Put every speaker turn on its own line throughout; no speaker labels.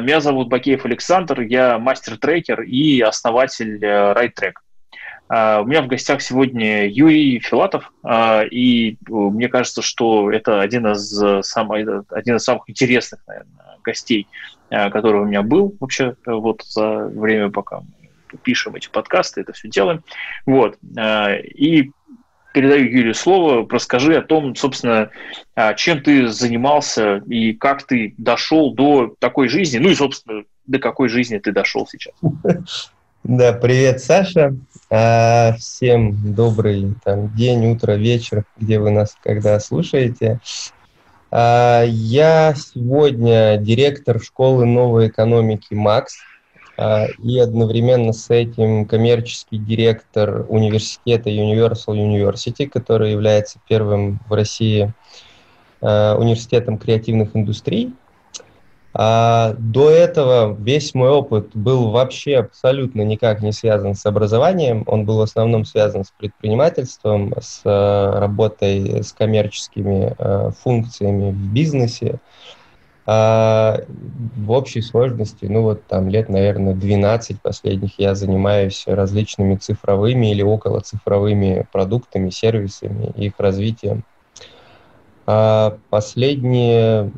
Меня зовут Бакеев Александр, я мастер-трекер и основатель RideTrack. У меня в гостях сегодня Юрий Филатов, и мне кажется, что это один из самых, один из самых интересных, наверное, гостей, который у меня был вообще вот за время, пока мы пишем эти подкасты, это все делаем. Вот. И передаю Юрию слово. Расскажи о том, собственно, а, чем ты занимался и как ты дошел до такой жизни, ну и, собственно, до какой жизни ты дошел сейчас.
Да, привет, Саша. А, всем добрый там, день, утро, вечер, где вы нас когда слушаете. А, я сегодня директор школы новой экономики «Макс». А, и одновременно с этим коммерческий директор университета Universal University, который является первым в России а, университетом креативных индустрий. А до этого весь мой опыт был вообще абсолютно никак не связан с образованием. Он был в основном связан с предпринимательством, с работой с коммерческими функциями в бизнесе. А, в общей сложности, ну вот там лет, наверное, 12 последних я занимаюсь различными цифровыми или около цифровыми продуктами, сервисами, их развитием. А последние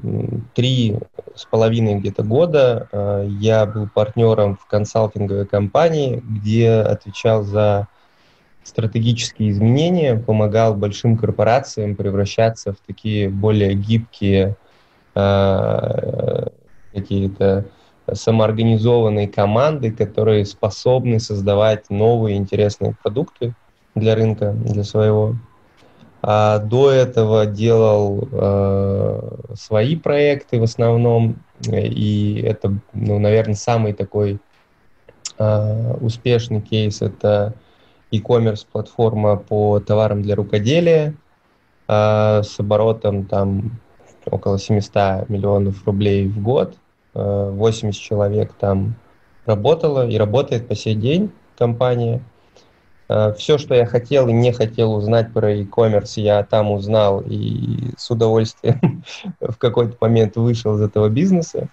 три с половиной где-то года а, я был партнером в консалтинговой компании, где отвечал за стратегические изменения, помогал большим корпорациям превращаться в такие более гибкие Э, какие-то самоорганизованные команды, которые способны создавать новые интересные продукты для рынка, для своего. А до этого делал э, свои проекты в основном, и это, ну, наверное, самый такой э, успешный кейс это e-commerce платформа по товарам для рукоделия э, с оборотом там около 700 миллионов рублей в год. 80 э, человек там работало и работает по сей день компания. Э, Все, что я хотел и не хотел узнать про e-commerce, я там узнал и с удовольствием в какой-то момент вышел из этого бизнеса.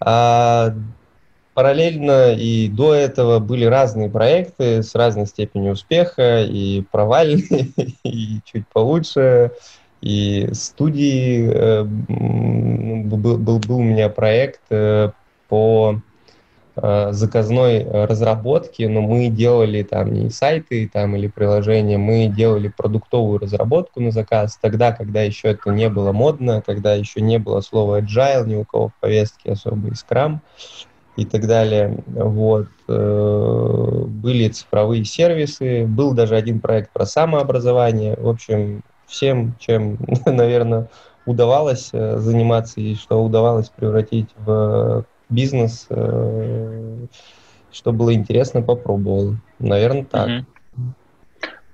А параллельно и до этого были разные проекты с разной степенью успеха, и провальные, и чуть получше, и студии э, был, был, был у меня проект э, по э, заказной разработке, но мы делали там не сайты там, или приложения, мы делали продуктовую разработку на заказ тогда, когда еще это не было модно, когда еще не было слова agile ни у кого в повестке особо и Scrum и так далее. Вот. Были цифровые сервисы, был даже один проект про самообразование. В общем, всем, чем, наверное, удавалось э, заниматься и что удавалось превратить в бизнес, э, что было интересно, попробовал. Наверное, так.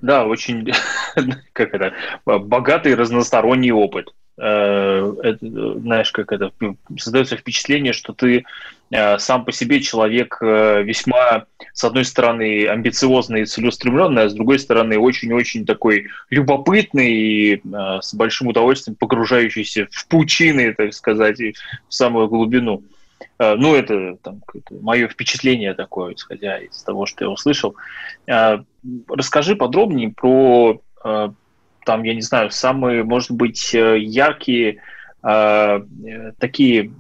Да, очень, как это, богатый разносторонний опыт. Э, это, знаешь, как это, создается впечатление, что ты э, сам по себе человек э, весьма, с одной стороны, амбициозный и целеустремленный, а с другой стороны, очень-очень такой любопытный и с большим удовольствием погружающийся в пучины, так сказать, и в самую глубину. Ну, это, там, мое впечатление такое, исходя из того, что я услышал. Расскажи подробнее про там, я не знаю, самые, может быть, э, яркие э, такие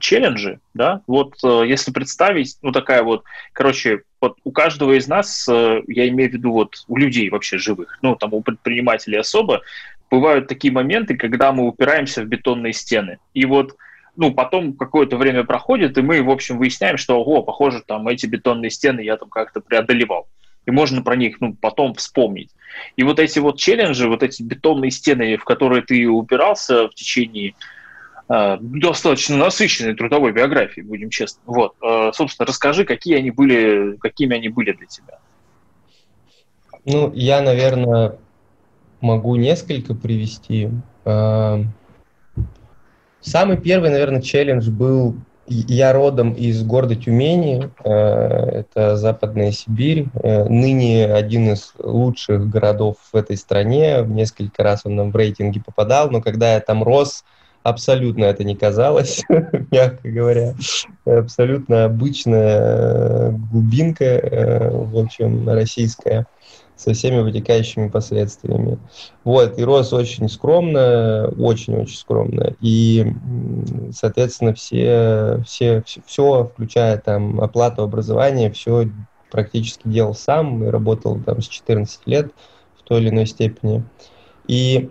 челленджи, да, вот э, если представить, ну, такая вот, короче, вот у каждого из нас, я имею в виду вот у людей вообще живых, ну, там у предпринимателей особо, бывают такие моменты, когда мы упираемся в бетонные стены. И вот ну, потом какое-то время проходит, и мы, в общем, выясняем, что, ого, похоже, там эти бетонные стены я там как-то преодолевал и можно про них ну, потом вспомнить. И вот эти вот челленджи, вот эти бетонные стены, в которые ты упирался в течение э, достаточно насыщенной трудовой биографии, будем честны. Вот, э, собственно, расскажи, какие они были, какими они были для тебя.
Ну, я, наверное, могу несколько привести. Э, самый первый, наверное, челлендж был я родом из города Тюмени, э, это Западная Сибирь, э, ныне один из лучших городов в этой стране, несколько раз он нам в рейтинге попадал, но когда я там рос, абсолютно это не казалось, мягко говоря. Абсолютно обычная глубинка, в общем, российская со всеми вытекающими последствиями. Вот, и рос очень скромно, очень-очень скромно. И, соответственно, все, все, все, включая там оплату образования, все практически делал сам и работал там с 14 лет в той или иной степени. И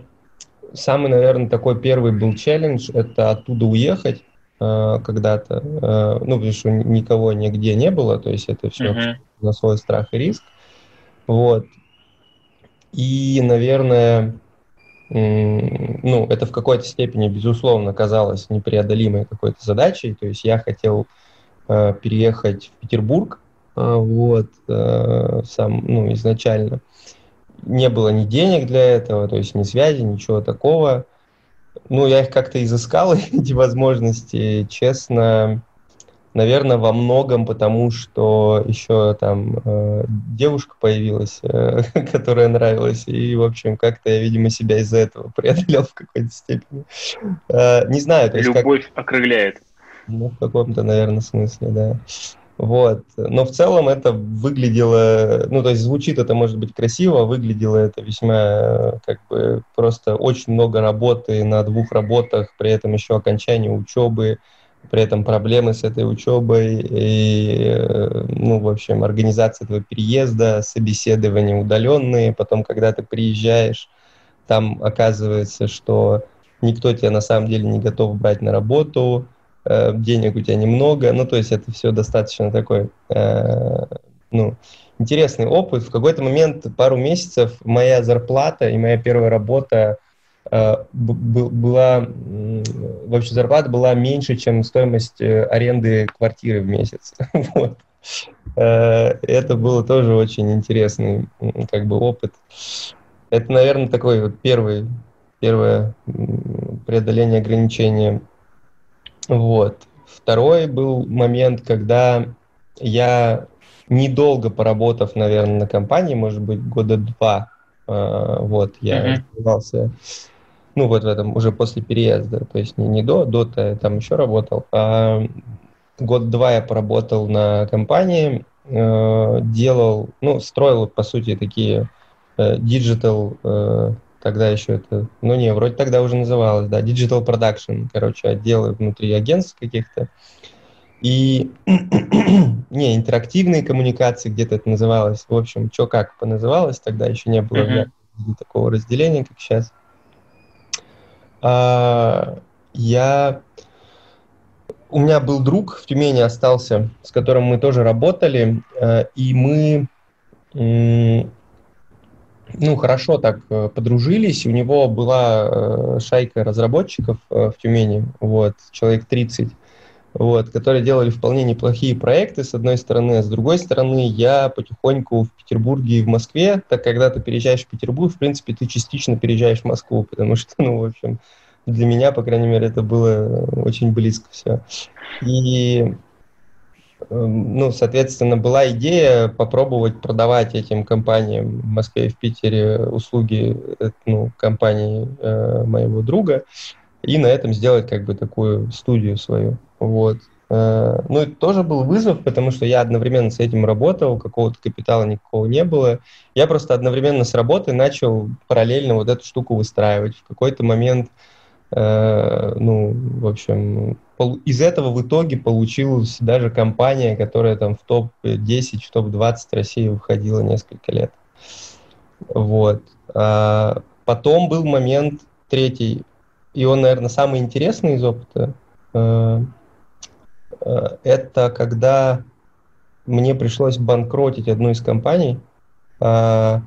самый, наверное, такой первый был челлендж – это оттуда уехать э, когда-то, э, ну, потому что никого нигде не было, то есть это все uh-huh. на свой страх и риск. Вот. И, наверное, ну, это в какой-то степени, безусловно, казалось непреодолимой какой-то задачей. То есть я хотел э, переехать в Петербург, э, вот, э, сам, ну, изначально. Не было ни денег для этого, то есть ни связи, ничего такого. Ну, я их как-то изыскал, эти возможности. Честно, Наверное, во многом потому, что еще там э, девушка появилась, э, которая нравилась, и, в общем, как-то я, видимо, себя из-за этого преодолел в какой-то степени. Э, не знаю.
То есть Любовь как... окрыляет.
Ну, в каком-то, наверное, смысле, да. Вот. Но в целом это выглядело, ну, то есть звучит это, может быть, красиво, выглядело это весьма, как бы, просто очень много работы на двух работах, при этом еще окончание учебы, при этом проблемы с этой учебой и, э, ну, в общем, организация этого переезда, собеседования удаленные, потом, когда ты приезжаешь, там оказывается, что никто тебя на самом деле не готов брать на работу, э, денег у тебя немного, ну, то есть это все достаточно такой, э, ну, интересный опыт. В какой-то момент, пару месяцев, моя зарплата и моя первая работа была, вообще зарплата была меньше, чем стоимость э, аренды квартиры в месяц. вот. Э, это было тоже очень интересный как бы опыт. Это, наверное, такой вот первый, первое преодоление ограничения. Вот. Второй был момент, когда я недолго поработав, наверное, на компании, может быть, года два, вот, я занимался ну, вот в этом уже после переезда, то есть не, не до, до-то я там еще работал, а год-два я поработал на компании, э, делал, ну, строил, по сути, такие э, digital, э, тогда еще это, ну, не, вроде тогда уже называлось, да, digital production, короче, отделы внутри агентств каких-то, и, не, интерактивные коммуникации где-то это называлось, в общем, что как поназывалось, тогда еще не было mm-hmm. такого разделения, как сейчас. А, я... У меня был друг в Тюмени остался, с которым мы тоже работали, э, и мы ну, хорошо так э, подружились. У него была э, шайка разработчиков в Тюмени, вот, человек 30, вот, которые делали вполне неплохие проекты, с одной стороны, а с другой стороны, я потихоньку в Петербурге и в Москве, так когда ты переезжаешь в Петербург, в принципе, ты частично переезжаешь в Москву, потому что, ну, в общем, для меня, по крайней мере, это было очень близко все. И, эм, ну, соответственно, была идея попробовать продавать этим компаниям в Москве и в Питере услуги э, ну, компании э, моего друга и на этом сделать как бы такую студию свою. Вот. Э, ну, это тоже был вызов, потому что я одновременно с этим работал, какого-то капитала никакого не было. Я просто одновременно с работой начал параллельно вот эту штуку выстраивать. В какой-то момент Э, ну, в общем, из этого в итоге получилась даже компания, которая там в топ-10, в топ-20 России выходила несколько лет. Вот. А потом был момент третий, и он, наверное, самый интересный из опыта. Э, э, это когда мне пришлось банкротить одну из компаний. А,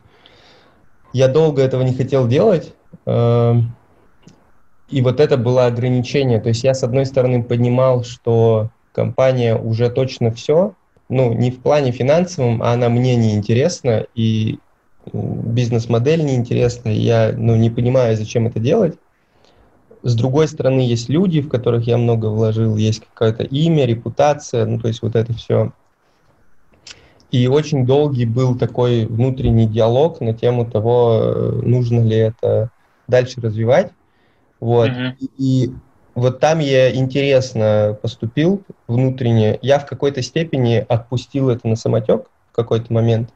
я долго этого не хотел делать, и вот это было ограничение. То есть я, с одной стороны, понимал, что компания уже точно все, ну, не в плане финансовом, а она мне не интересна, и бизнес-модель неинтересна, и я ну, не понимаю, зачем это делать. С другой стороны, есть люди, в которых я много вложил, есть какое-то имя, репутация, ну, то есть вот это все. И очень долгий был такой внутренний диалог на тему того, нужно ли это дальше развивать. Вот. Mm-hmm. И, вот там я интересно поступил внутренне. Я в какой-то степени отпустил это на самотек в какой-то момент.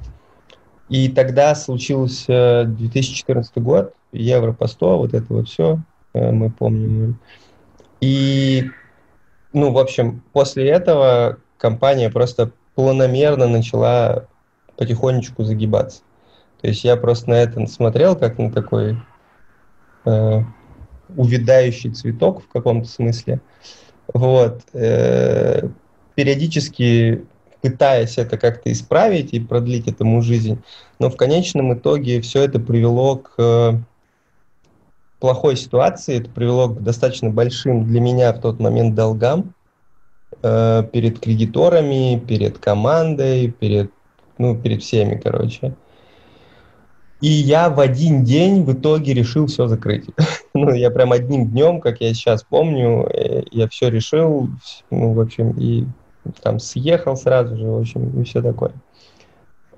И тогда случился 2014 год, Евро по 100, вот это вот все, э, мы помним. И, ну, в общем, после этого компания просто планомерно начала потихонечку загибаться. То есть я просто на это смотрел, как на такой э, увядающий цветок в каком-то смысле. Вот. Э, периодически пытаясь это как-то исправить и продлить этому жизнь, но в конечном итоге все это привело к плохой ситуации, это привело к достаточно большим для меня в тот момент долгам э, перед кредиторами, перед командой, перед, ну, перед всеми, короче. И я в один день в итоге решил все закрыть. ну, я прям одним днем, как я сейчас помню, э, я все решил, ну, в общем, и там съехал сразу же, в общем, и все такое.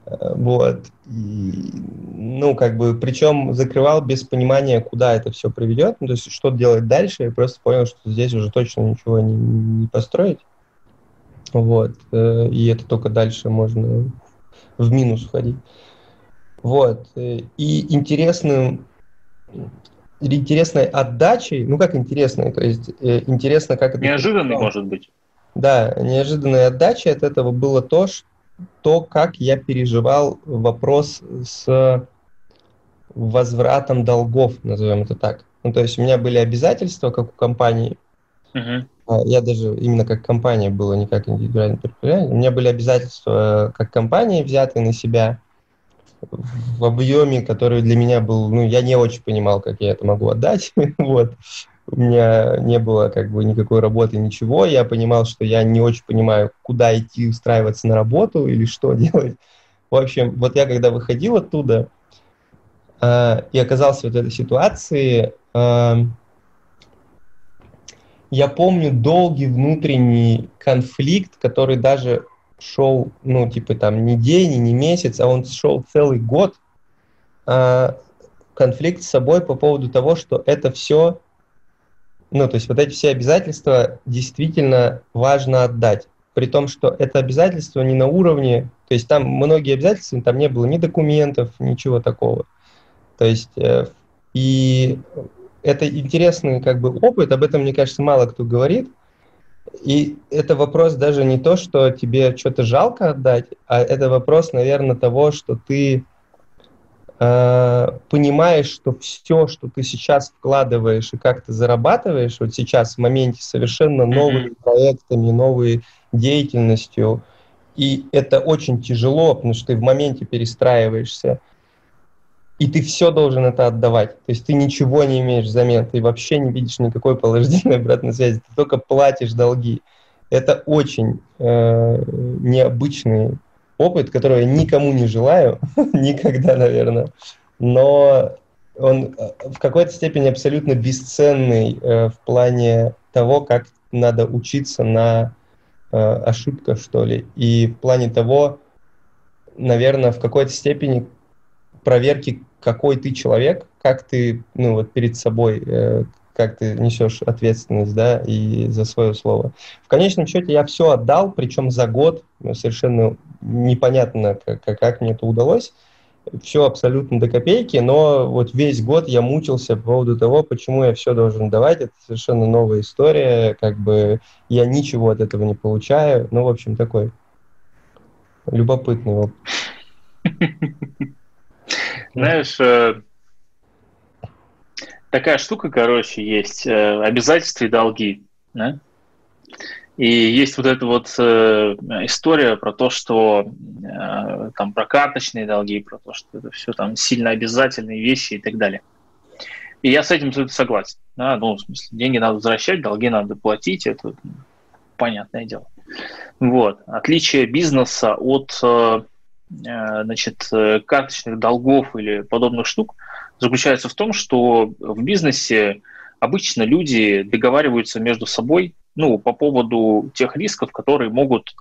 Вот. И, ну, как бы, причем закрывал без понимания, куда это все приведет, ну, то есть что делать дальше, я просто понял, что здесь уже точно ничего не, не построить. Вот. Э, и это только дальше можно в минус входить. Вот. И интересным, интересной отдачей, ну как интересной, то есть э, интересно, как это...
Неожиданный, может быть.
Да, неожиданной отдачей от этого было то, что, то, как я переживал вопрос с возвратом долгов, назовем это так. Ну, то есть у меня были обязательства, как у компании. Uh-huh. Я даже именно как компания была, не как индивидуальный предприниматель. У меня были обязательства как компании, взятые на себя в объеме, который для меня был, ну, я не очень понимал, как я это могу отдать, вот. У меня не было как бы никакой работы, ничего. Я понимал, что я не очень понимаю, куда идти устраиваться на работу или что делать. В общем, вот я когда выходил оттуда э, и оказался в этой ситуации, э, я помню долгий внутренний конфликт, который даже шел, ну, типа там не день, не месяц, а он шел целый год, а, конфликт с собой по поводу того, что это все, ну, то есть вот эти все обязательства действительно важно отдать. При том, что это обязательство не на уровне, то есть там многие обязательства, там не было ни документов, ничего такого. То есть, э, и это интересный как бы опыт, об этом, мне кажется, мало кто говорит, и это вопрос даже не то, что тебе что-то жалко отдать, а это вопрос, наверное, того, что ты понимаешь, что все, что ты сейчас вкладываешь и как ты зарабатываешь, вот сейчас в моменте совершенно новыми mm-hmm. проектами, новой деятельностью, и это очень тяжело, потому что ты в моменте перестраиваешься и ты все должен это отдавать. То есть ты ничего не имеешь взамен, ты вообще не видишь никакой положительной обратной связи, ты только платишь долги. Это очень э, необычный опыт, который я никому не желаю, никогда, наверное, но он э, в какой-то степени абсолютно бесценный э, в плане того, как надо учиться на э, ошибках, что ли, и в плане того, наверное, в какой-то степени проверки, какой ты человек, как ты, ну, вот перед собой, э, как ты несешь ответственность, да, и за свое слово. В конечном счете я все отдал, причем за год, ну, совершенно непонятно, как, как мне это удалось, все абсолютно до копейки, но вот весь год я мучился по поводу того, почему я все должен давать, это совершенно новая история, как бы я ничего от этого не получаю, ну, в общем, такой любопытный опыт.
Знаешь, э, такая штука, короче, есть э, обязательства и долги. Да? И есть вот эта вот э, история про то, что там про карточные долги, про то, что это все там сильно обязательные вещи и так далее. И я с этим согласен. Да? Ну, в смысле, деньги надо возвращать, долги надо платить, это понятное дело. Вот. Отличие бизнеса от Э, значит, э, карточных долгов или подобных штук заключается в том, что в бизнесе обычно люди договариваются между собой ну, по поводу тех рисков, которые могут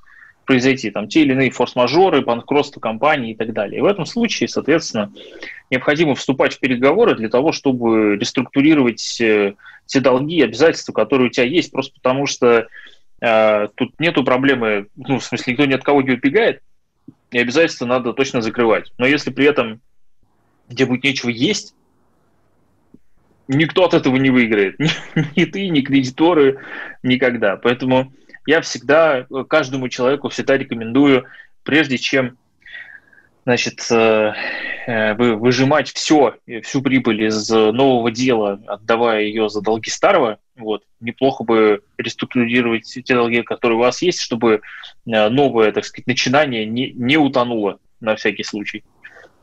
произойти там те или иные форс-мажоры, банкротство компании и так далее. И в этом случае, соответственно, необходимо вступать в переговоры для того, чтобы реструктурировать э, те долги и обязательства, которые у тебя есть, просто потому что э, тут нету проблемы, ну, в смысле, никто ни от кого не убегает, и обязательства надо точно закрывать. Но если при этом где будет нечего есть, никто от этого не выиграет. Ни, ты, ни кредиторы, никогда. Поэтому я всегда каждому человеку всегда рекомендую, прежде чем значит, э, э, выжимать все, всю прибыль из нового дела, отдавая ее за долги старого, вот, неплохо бы реструктурировать те долги, которые у вас есть, чтобы э, новое, так сказать, начинание не, не утонуло на всякий случай.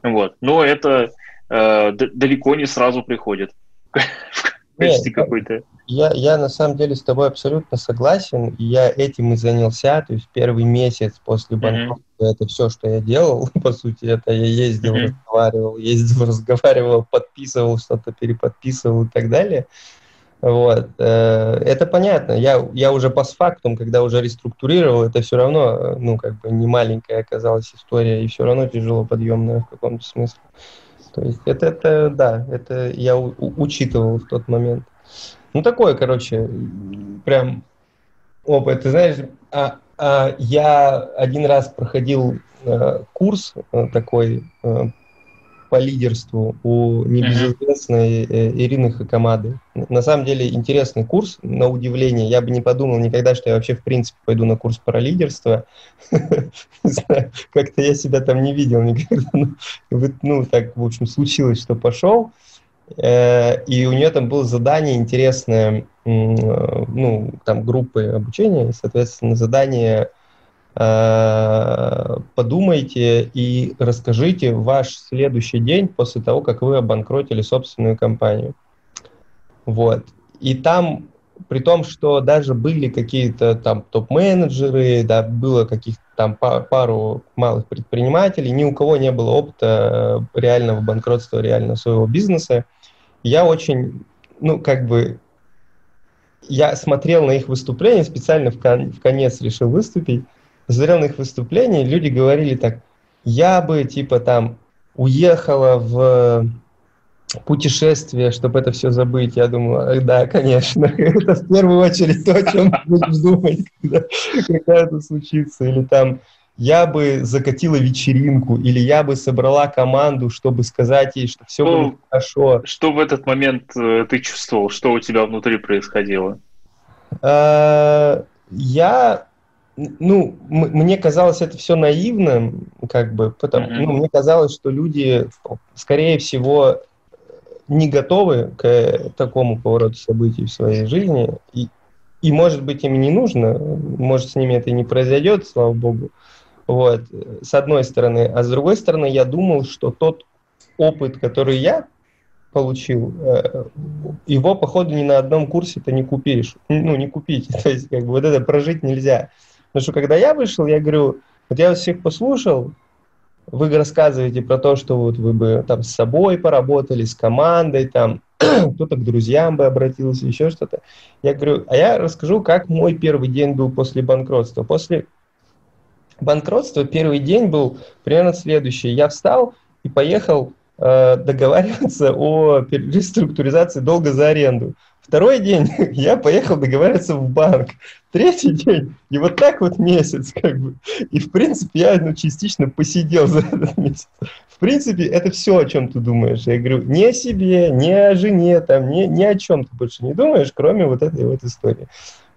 Вот. Но это э, далеко не сразу приходит в качестве какой-то
я, я на самом деле с тобой абсолютно согласен. Я этим и занялся. То есть первый месяц после банкротства mm-hmm. это все, что я делал. По сути, это я ездил, mm-hmm. разговаривал, ездил, разговаривал, подписывал что-то, переподписывал и так далее. Вот. Э, это понятно. Я, я уже постфактум, когда уже реструктурировал, это все равно, ну, как бы не маленькая оказалась история, и все равно тяжело подъемная в каком-то смысле. То есть это, это да, это я у, учитывал в тот момент. Ну, такой, короче, прям опыт. Ты знаешь, а, а, я один раз проходил а, курс а, такой а, по лидерству у небезызвестной э, Ирины Хакамады. На самом деле интересный курс, на удивление. Я бы не подумал никогда, что я вообще в принципе пойду на курс про лидерство. Как-то я себя там не видел никогда. Ну, так, в общем, случилось, что пошел. Э, и у нее там было задание интересное, ну, там группы обучения, соответственно, задание э, подумайте и расскажите ваш следующий день после того, как вы обанкротили собственную компанию. Вот. И там, при том, что даже были какие-то там топ-менеджеры, да, было каких-то там пару малых предпринимателей, ни у кого не было опыта э, реального банкротства, реального своего бизнеса, я очень, ну, как бы, я смотрел на их выступления, специально в, кон в конец решил выступить, их выступления, люди говорили так, я бы, типа, там, уехала в путешествие, чтобы это все забыть. Я думаю, да, конечно, это в первую очередь то, о чем ты будешь думать, когда, когда это случится. Или там, я бы закатила вечеринку, или я бы собрала команду, чтобы сказать ей, что все ну, будет хорошо.
Что в этот момент э, ты чувствовал? Что у тебя внутри происходило?
А, я, ну, мне казалось это все наивным, как бы, потому, mm-hmm. ну, мне казалось, что люди, скорее всего, не готовы к такому повороту событий в своей жизни, и, и может быть, им не нужно, может, с ними это и не произойдет, слава богу. Вот, с одной стороны. А с другой стороны, я думал, что тот опыт, который я получил, э, его, походу, ни на одном курсе ты не купишь. Ну, не купить. То есть, как бы, вот это прожить нельзя. Потому что, когда я вышел, я говорю, вот я вас всех послушал, вы рассказываете про то, что вот вы бы там с собой поработали, с командой, там кто-то к друзьям бы обратился, еще что-то. Я говорю, а я расскажу, как мой первый день был после банкротства. После банкротства первый день был примерно следующий. Я встал и поехал э, договариваться о реструктуризации долга за аренду. Второй день я поехал договариваться в банк. Третий день, и вот так вот месяц, как бы. И, в принципе, я ну, частично посидел за этот месяц. В принципе, это все, о чем ты думаешь. Я говорю, не о себе, не о жене, там, не, ни о чем ты больше не думаешь, кроме вот этой вот истории.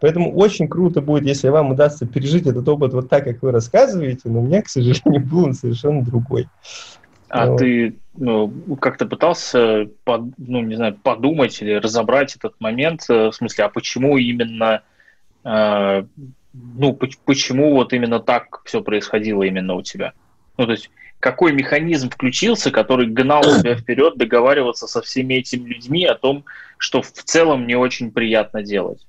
Поэтому очень круто будет, если вам удастся пережить этот опыт вот так, как вы рассказываете, но у меня, к сожалению, был он совершенно другой.
А вот. ты ну, как-то пытался, под, ну, не знаю, подумать или разобрать этот момент, э, в смысле, а почему именно, э, ну, почему вот именно так все происходило именно у тебя? Ну, то есть, какой механизм включился, который гнал тебя вперед договариваться со всеми этими людьми о том, что в целом не очень приятно делать?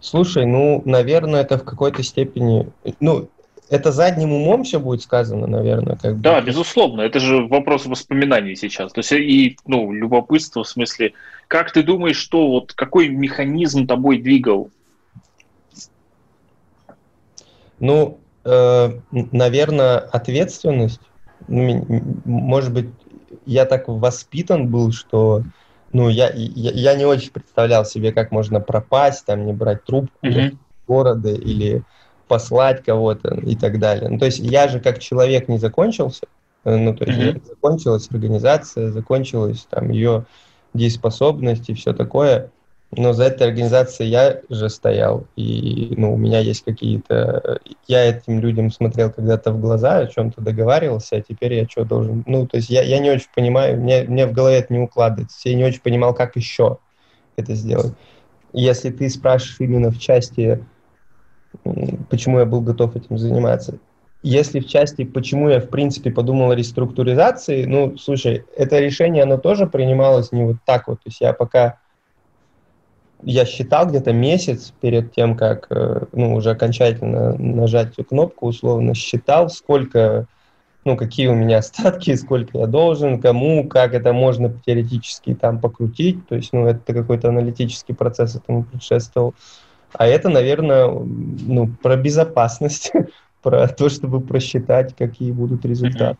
Слушай, ну, наверное, это в какой-то степени, ну, это задним умом все будет сказано, наверное. Как
да, бы. безусловно, это же вопрос воспоминаний сейчас. То есть и ну, любопытство в смысле, как ты думаешь, что вот какой механизм тобой двигал?
Ну, э, наверное, ответственность. Ну, может быть, я так воспитан был, что ну, я, я, я не очень представлял себе, как можно пропасть, там, не брать трубку mm-hmm. города или послать кого-то и так далее. Ну, то есть я же как человек не закончился, э, ну, то есть mm-hmm. закончилась организация, закончилась там ее дееспособность и все такое но за этой организацией я же стоял, и ну, у меня есть какие-то... Я этим людям смотрел когда-то в глаза, о чем-то договаривался, а теперь я что должен... Ну, то есть я, я не очень понимаю, мне, мне в голове это не укладывается, я не очень понимал, как еще это сделать. Если ты спрашиваешь именно в части, почему я был готов этим заниматься, если в части, почему я, в принципе, подумал о реструктуризации, ну, слушай, это решение, оно тоже принималось не вот так вот. То есть я пока я считал где-то месяц перед тем, как э, ну, уже окончательно нажать эту кнопку, условно считал, сколько, ну, какие у меня остатки, сколько я должен, кому, как это можно теоретически там покрутить. То есть, ну, это какой-то аналитический процесс этому предшествовал. А это, наверное, ну, про безопасность, про то, чтобы просчитать, какие будут результаты.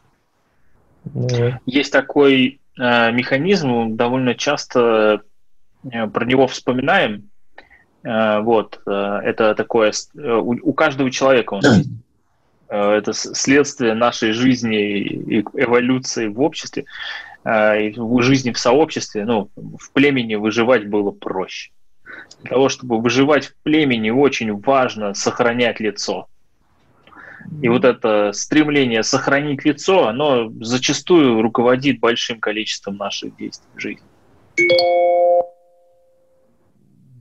Mm-hmm. Есть такой э, механизм, довольно часто Э, про него вспоминаем. Э, вот, э, это такое, у каждого человека он есть. Это следствие нашей жизни и эволюции в обществе, и жизни в сообществе, ну, в племени выживать было проще. Для того, чтобы выживать в племени, очень важно сохранять лицо. И вот это стремление сохранить лицо, оно зачастую руководит большим количеством наших действий в жизни.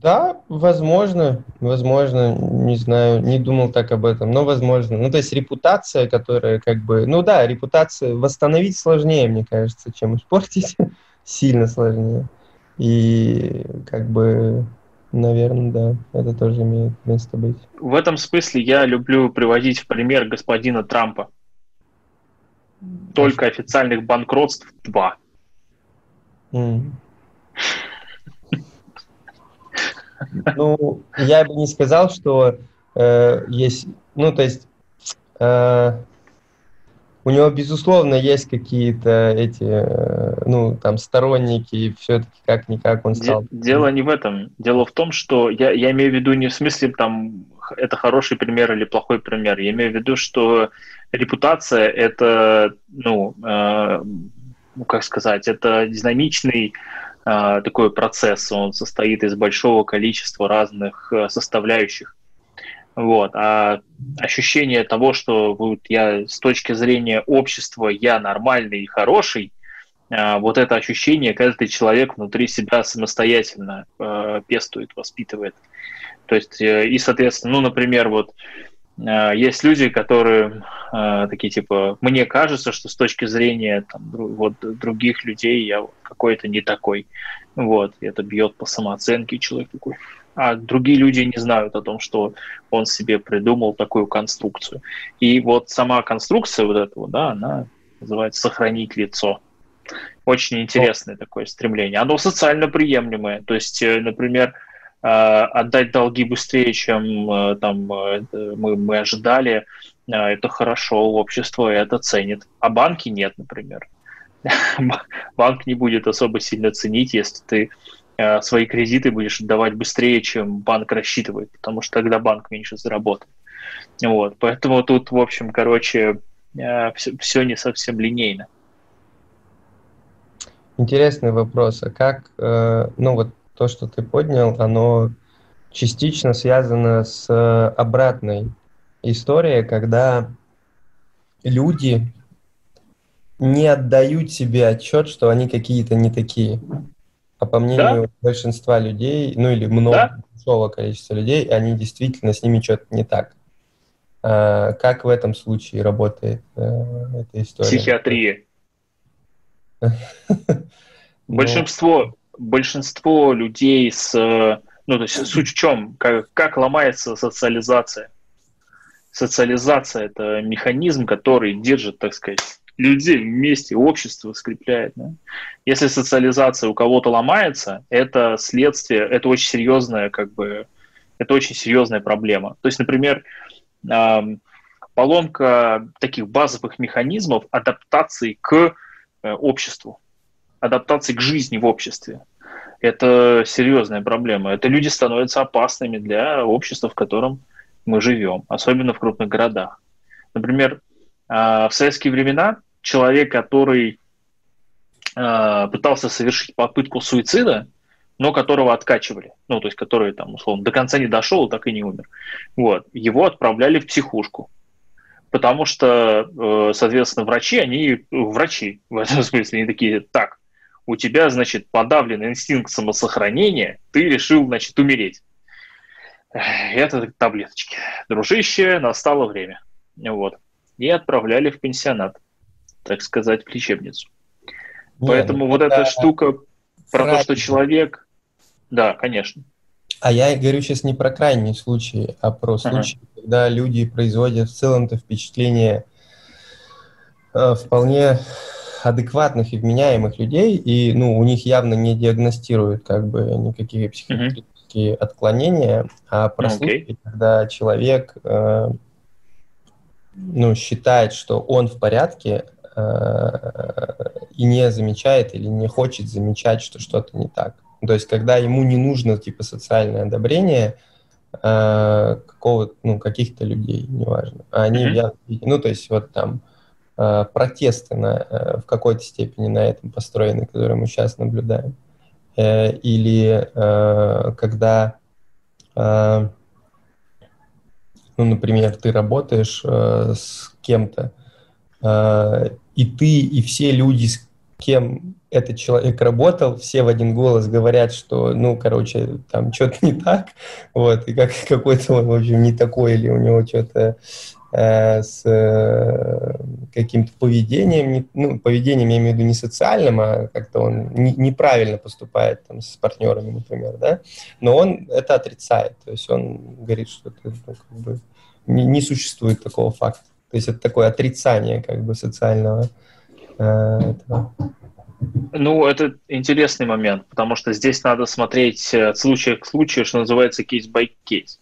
Да, возможно, возможно, не знаю, не думал так об этом, но возможно. Ну, то есть репутация, которая как бы, ну да, репутация восстановить сложнее, мне кажется, чем испортить, сильно сложнее. И как бы, наверное, да, это тоже имеет место быть.
В этом смысле я люблю приводить в пример господина Трампа. Только официальных банкротств два. Mm.
Ну, я бы не сказал, что э, есть, ну, то есть э, у него, безусловно, есть какие-то эти, э, ну, там, сторонники, все-таки как-никак он стал.
Дело не в этом. Дело в том, что я, я имею в виду не в смысле, там, это хороший пример или плохой пример. Я имею в виду, что репутация – это, ну, э, ну, как сказать, это динамичный а, такой процесс, он состоит из большого количества разных э, составляющих. Вот. А ощущение того, что вот я с точки зрения общества я нормальный и хороший, а, вот это ощущение каждый человек внутри себя самостоятельно э, пестует, воспитывает. То есть, э, и, соответственно, ну, например, вот Э, есть люди, которые такие типа, мне кажется, что с точки зрения там, вот, других людей я какой-то не такой. Вот, это бьет по самооценке человек такой. А другие люди не знают о том, что он себе придумал такую конструкцию. И вот сама конструкция вот этого, да, она называется «сохранить лицо». Очень интересное такое стремление. Оно социально приемлемое. То есть, э, например, Э, отдать долги быстрее, чем э, там мы, мы ожидали, это хорошо, общество это ценит. А банки нет, например. Банк не будет особо сильно ценить, если ты свои кредиты будешь отдавать быстрее, чем банк рассчитывает, потому что тогда банк меньше заработает. Вот, поэтому тут, в общем, короче, все, все не совсем линейно.
Интересный вопрос. А как, ну вот то, что ты поднял, оно частично связано с обратной историей, когда люди не отдают себе отчет, что они какие-то не такие. А по мнению да? большинства людей, ну или много, да? большого количества людей, они действительно с ними что-то не так. А, как в этом случае работает э, эта история?
Психиатрия. Большинство большинство людей с... Ну, то есть суть в чем? Как, как ломается социализация? Социализация – это механизм, который держит, так сказать, людей вместе, общество скрепляет. Да? Если социализация у кого-то ломается, это следствие, это очень серьезная, как бы, это очень серьезная проблема. То есть, например, поломка таких базовых механизмов адаптации к э, обществу, адаптации к жизни в обществе. Это серьезная проблема. Это люди становятся опасными для общества, в котором мы живем, особенно в крупных городах. Например, а, в советские времена человек, который а, пытался совершить попытку суицида, но которого откачивали, ну, то есть который, там, условно, до конца не дошел, так и не умер. Вот. Его отправляли в психушку потому что, э, соответственно, врачи, они врачи в этом смысле, они такие, так, у тебя, значит, подавлен инстинкт самосохранения, ты решил, значит, умереть. Это таблеточки. Дружище, настало время. Вот. И отправляли в пенсионат, так сказать, в лечебницу. Не, Поэтому ну, вот эта штука про то, что человек... Да, конечно.
А я говорю сейчас не про крайние случаи, а про случаи, ага когда люди производят в целом-то впечатление э, вполне адекватных и вменяемых людей, и ну, у них явно не диагностируют как бы никакие психические mm-hmm. отклонения, а про okay. случаи, когда человек э, ну, считает, что он в порядке и не замечает или не хочет замечать, что что-то не так. То есть, когда ему не нужно типа социальное одобрение, э, какого ну, каких-то людей, неважно. А они, mm-hmm. я, ну, то есть вот там э, протесты на, э, в какой-то степени на этом построены, которые мы сейчас наблюдаем. Э, или э, когда, э, ну, например, ты работаешь э, с кем-то, э, и ты, и все люди, с кем этот человек работал, все в один голос говорят, что, ну, короче, там что-то не так, вот, и как какой-то он, в общем, не такой, или у него что-то э, с э, каким-то поведением, не, ну, поведением, я имею в виду не социальным, а как-то он не, неправильно поступает там с партнерами, например, да, но он это отрицает, то есть он говорит, что это, ну, как бы не, не существует такого факта, то есть это такое отрицание, как бы, социального э, этого.
Ну, это интересный момент, потому что здесь надо смотреть э, от случая к случаю, что называется кейс-by-кейс.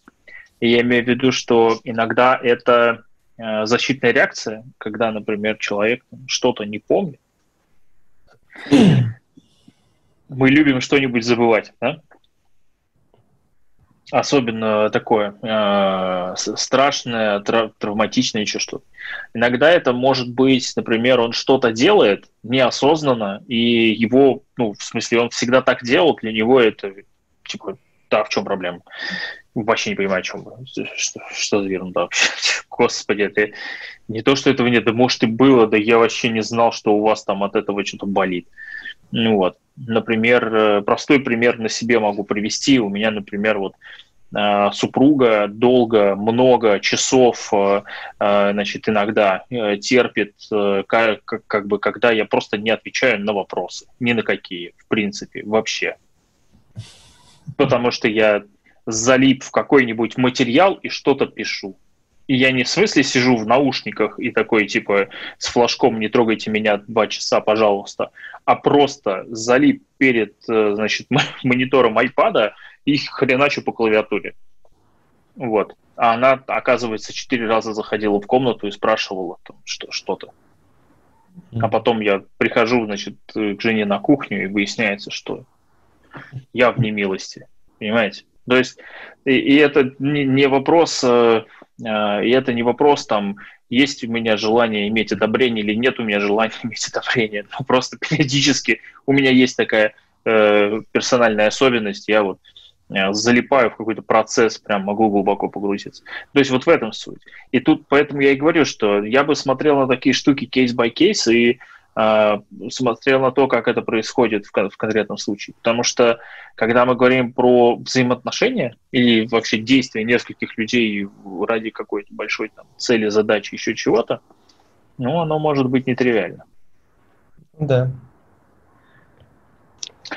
И я имею в виду, что иногда это э, защитная реакция, когда, например, человек что-то не помнит. Мы любим что-нибудь забывать, да? Особенно такое э, страшное, трав травматичное, еще что-то. Иногда это может быть, например, он что-то делает неосознанно, и его, ну, в смысле, он всегда так делал, для него это, типа, да, в чем проблема? Вообще не понимаю, о чем. Что, что за ерунда вообще? Господи, это не то, что этого нет, да может и было, да я вообще не знал, что у вас там от этого что-то болит. Ну вот. Например, э, простой пример на себе могу привести. У меня, например, вот э, супруга долго, много часов, э, значит, иногда терпит, как, как бы, когда я просто не отвечаю на вопросы, ни на какие, в принципе, вообще. Потому что я залип в какой-нибудь материал и что-то пишу. И я не в смысле сижу в наушниках и такой, типа, с флажком «не трогайте меня два часа, пожалуйста», а просто залип перед, э, значит, монитором айпада и хреначу по клавиатуре. Вот. А она, оказывается, четыре раза заходила в комнату и спрашивала там что- что-то. А потом я прихожу, значит, к жене на кухню, и выясняется, что я в немилости. Понимаете? То есть, и, и это не, не вопрос э, и это не вопрос, там, есть у меня желание иметь одобрение или нет у меня желания иметь одобрение. Ну, просто периодически у меня есть такая э, персональная особенность, я вот э, залипаю в какой-то процесс, прям могу глубоко погрузиться. То есть вот в этом суть. И тут поэтому я и говорю, что я бы смотрел на такие штуки кейс-by-кейс и а, смотрел на то, как это происходит в, в конкретном случае. Потому что, когда мы говорим про взаимоотношения или вообще действия нескольких людей ради какой-то большой там, цели, задачи, еще чего-то, ну, оно может быть нетривиально.
Да.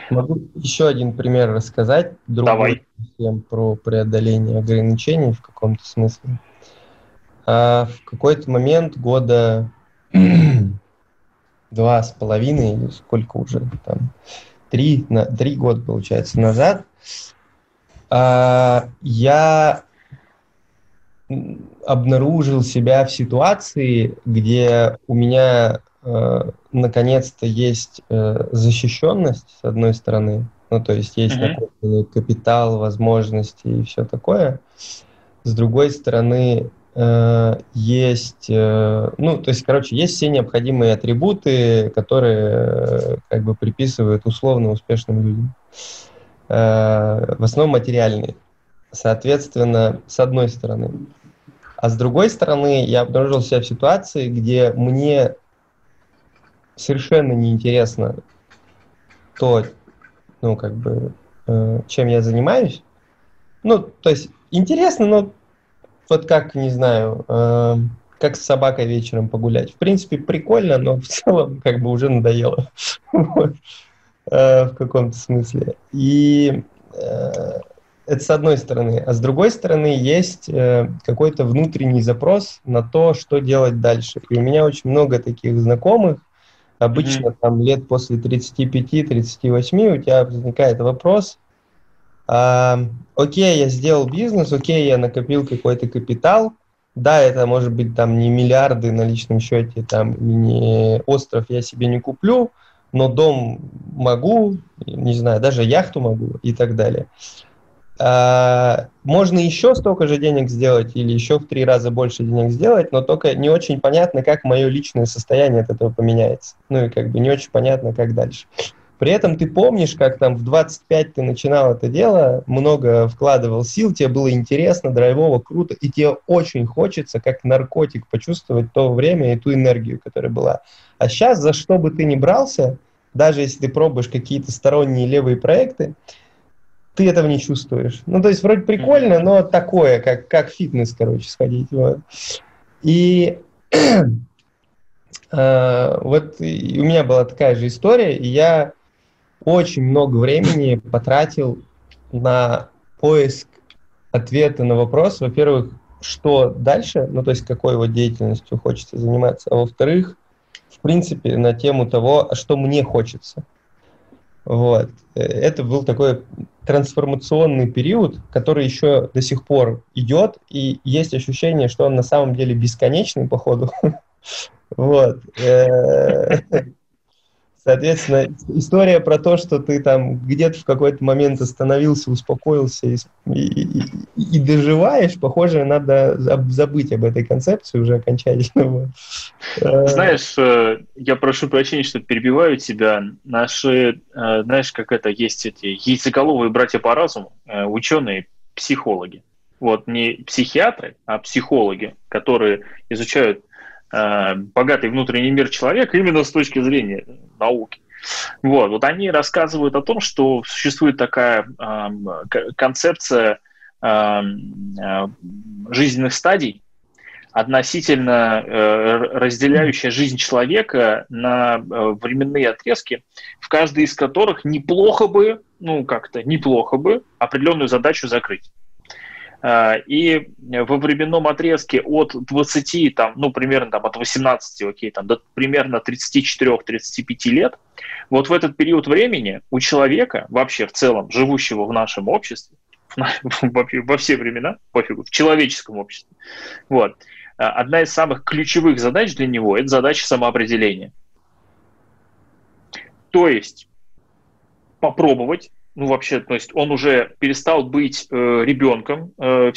Могу еще один пример рассказать.
Другой
Давай. Про преодоление ограничений в каком-то смысле. А в какой-то момент года два с половиной, или сколько уже там, три, на, три года, получается, назад, а, я обнаружил себя в ситуации, где у меня э, наконец-то есть э, защищенность, с одной стороны, ну, то есть есть mm-hmm. капитал, возможности и все такое. С другой стороны, есть, э, ну, то есть, короче, есть все необходимые атрибуты, которые э, как бы приписывают условно успешным людям. Э, в основном материальные. Соответственно, с одной стороны. А с другой стороны, я обнаружил себя в ситуации, где мне совершенно неинтересно то, ну, как бы, э, чем я занимаюсь. Ну, то есть, интересно, но вот как, не знаю, э, как с собакой вечером погулять. В принципе, прикольно, но в целом как бы уже надоело э, в каком-то смысле. И э, это с одной стороны. А с другой стороны, есть э, какой-то внутренний запрос на то, что делать дальше. И у меня очень много таких знакомых. Обычно mm-hmm. там лет после 35-38 у тебя возникает вопрос, а, окей, я сделал бизнес, окей, я накопил какой-то капитал, да, это может быть там не миллиарды на личном счете, там не остров я себе не куплю, но дом могу, не знаю, даже яхту могу и так далее. А, можно еще столько же денег сделать или еще в три раза больше денег сделать, но только не очень понятно, как мое личное состояние от этого поменяется. Ну и как бы не очень понятно, как дальше. При этом ты помнишь, как там в 25 ты начинал это дело, много вкладывал сил, тебе было интересно, драйвово, круто, и тебе очень хочется, как наркотик, почувствовать то время и ту энергию, которая была. А сейчас, за что бы ты ни брался, даже если ты пробуешь какие-то сторонние левые проекты, ты этого не чувствуешь. Ну, то есть вроде прикольно, но такое, как, как фитнес, короче, сходить. Вот. И э, вот и у меня была такая же история, и я очень много времени потратил на поиск ответа на вопрос, во-первых, что дальше, ну, то есть какой вот деятельностью хочется заниматься, а во-вторых, в принципе, на тему того, что мне хочется. Вот. Это был такой трансформационный период, который еще до сих пор идет, и есть ощущение, что он на самом деле бесконечный, походу. Вот. Э, Соответственно, история про то, что ты там где-то в какой-то момент остановился, успокоился и, и, и доживаешь, похоже, надо забыть об этой концепции уже окончательно.
Э, знаешь, э, я прошу прощения, что перебиваю тебя. Наши, э, знаешь, как это, есть эти яйцеголовые братья по разуму, ученые, психологи. Вот не психиатры, а психологи, которые изучают Э, богатый внутренний мир человека именно с точки зрения науки. Вот, вот они рассказывают о том, что существует такая э, концепция э, жизненных стадий, относительно э, разделяющая жизнь человека на э, временные отрезки, в каждой из которых неплохо бы, ну как-то неплохо бы определенную задачу закрыть. А, и во временном отрезке от 20, там, ну, примерно там, от 18, окей, там, до примерно 34-35 лет, вот в этот период времени у человека, вообще в целом, живущего в нашем обществе, во все времена, пофигу, в человеческом обществе, вот, а, одна из самых ключевых задач для него – это задача самоопределения. То есть попробовать ну вообще, то есть он уже перестал быть э, ребенком э,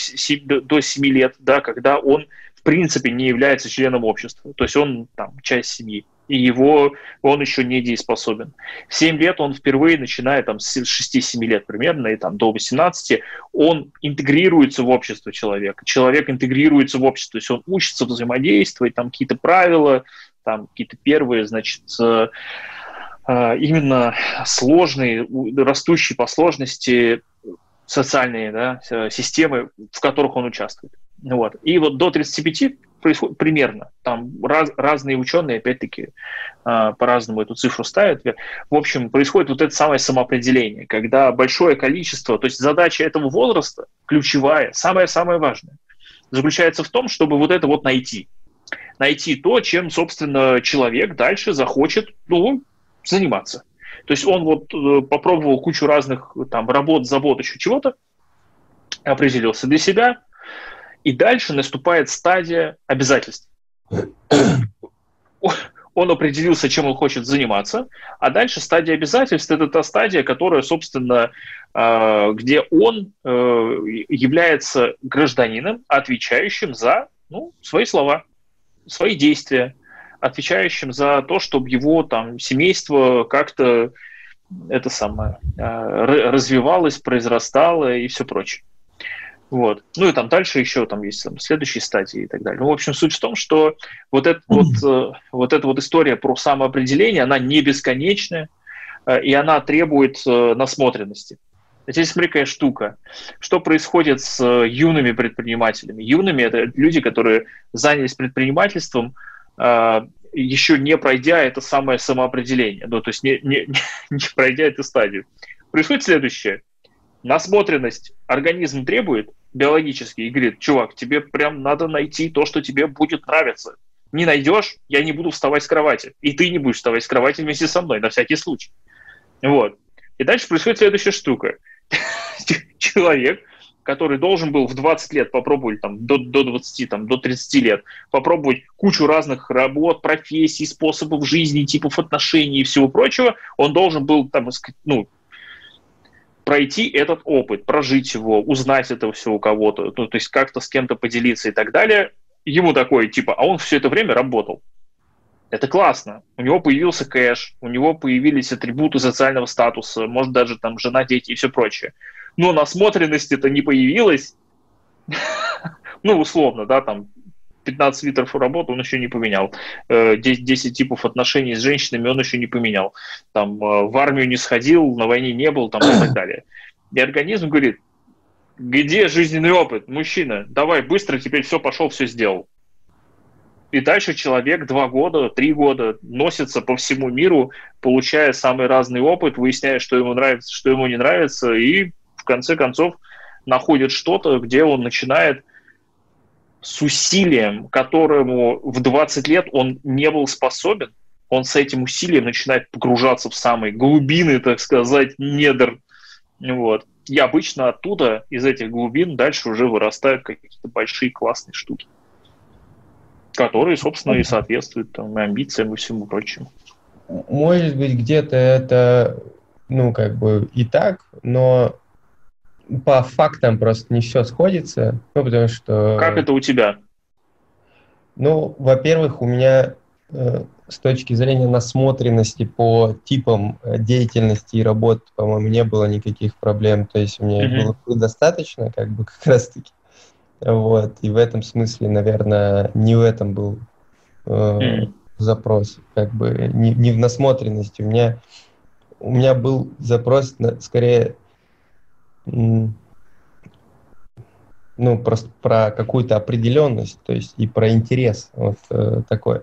до 7 лет, да, когда он в принципе не является членом общества, то есть он там часть семьи, и его, он еще не дееспособен. В 7 лет он впервые начинает там с 6-7 лет примерно, и там до 18, он интегрируется в общество человека, человек интегрируется в общество, то есть он учится взаимодействовать, там какие-то правила, там какие-то первые, значит, э, именно сложные, растущие по сложности социальные да, системы, в которых он участвует. Вот. И вот до 35 происходит примерно. Там раз, разные ученые, опять-таки, а, по-разному эту цифру ставят. В общем, происходит вот это самое самоопределение, когда большое количество, то есть задача этого возраста, ключевая, самое-самое важное, заключается в том, чтобы вот это вот найти. Найти то, чем, собственно, человек дальше захочет, ну, заниматься. То есть он вот э, попробовал кучу разных там работ, забот, еще чего-то, определился для себя, И дальше наступает стадия обязательств. Он определился, чем он хочет заниматься, а дальше стадия обязательств – это та стадия, которая, собственно, а, где он э, является гражданином, отвечающим за ну, свои слова, свои действия, отвечающим за то, чтобы его там семейство как-то это самое а, развивалось, произрастало и все прочее. Вот. Ну и там дальше еще там есть там, следующие стадии и так далее. Ну, в общем, суть в том, что вот, это, вот, э, вот эта вот история про самоопределение, она не бесконечная, э, и она требует э, насмотренности. Здесь смотри, штука. Что происходит с юными предпринимателями? Юными – это люди, которые занялись предпринимательством, еще не пройдя это самое самоопределение, ну, то есть не, не, не пройдя эту стадию. Происходит следующее. Насмотренность организм требует биологически и говорит, чувак, тебе прям надо найти то, что тебе будет нравиться. Не найдешь, я не буду вставать с кровати. И ты не будешь вставать с кровати вместе со мной, на всякий случай. Вот. И дальше происходит следующая штука. Человек который должен был в 20 лет попробовать, там, до, до 20, там, до 30 лет, попробовать кучу разных работ, профессий, способов жизни, типов отношений и всего прочего, он должен был, там, ну, пройти этот опыт, прожить его, узнать это все у кого-то, ну, то есть как-то с кем-то поделиться и так далее. Ему такое, типа, а он все это время работал. Это классно. У него появился кэш, у него появились атрибуты социального статуса, может даже там жена, дети и все прочее но насмотренности-то не появилось. ну, условно, да, там 15 литров работы он еще не поменял. 10, э, 10 типов отношений с женщинами он еще не поменял. Там э, в армию не сходил, на войне не был, там и так далее. И организм говорит, где жизненный опыт? Мужчина, давай быстро, теперь все пошел, все сделал. И дальше человек два года, три года носится по всему миру, получая самый разный опыт, выясняя, что ему нравится, что ему не нравится, и конце концов находит что-то, где он начинает с усилием, которому в 20 лет он не был способен, он с этим усилием начинает погружаться в самые глубины, так сказать, недр. Вот. И обычно оттуда, из этих глубин, дальше уже вырастают какие-то большие классные штуки, которые, собственно, и соответствуют там, амбициям и всему прочему.
Может быть, где-то это, ну, как бы и так, но по фактам просто не все сходится, ну, потому что...
Как это у тебя?
Ну, во-первых, у меня э, с точки зрения насмотренности по типам э, деятельности и работ, по-моему, не было никаких проблем. То есть у меня mm-hmm. было достаточно, как бы как раз-таки. Вот. И в этом смысле, наверное, не в этом был э, mm-hmm. запрос, как бы не, не в насмотренности. У меня, у меня был запрос на, скорее ну, просто про какую-то определенность, то есть и про интерес, вот э, такое.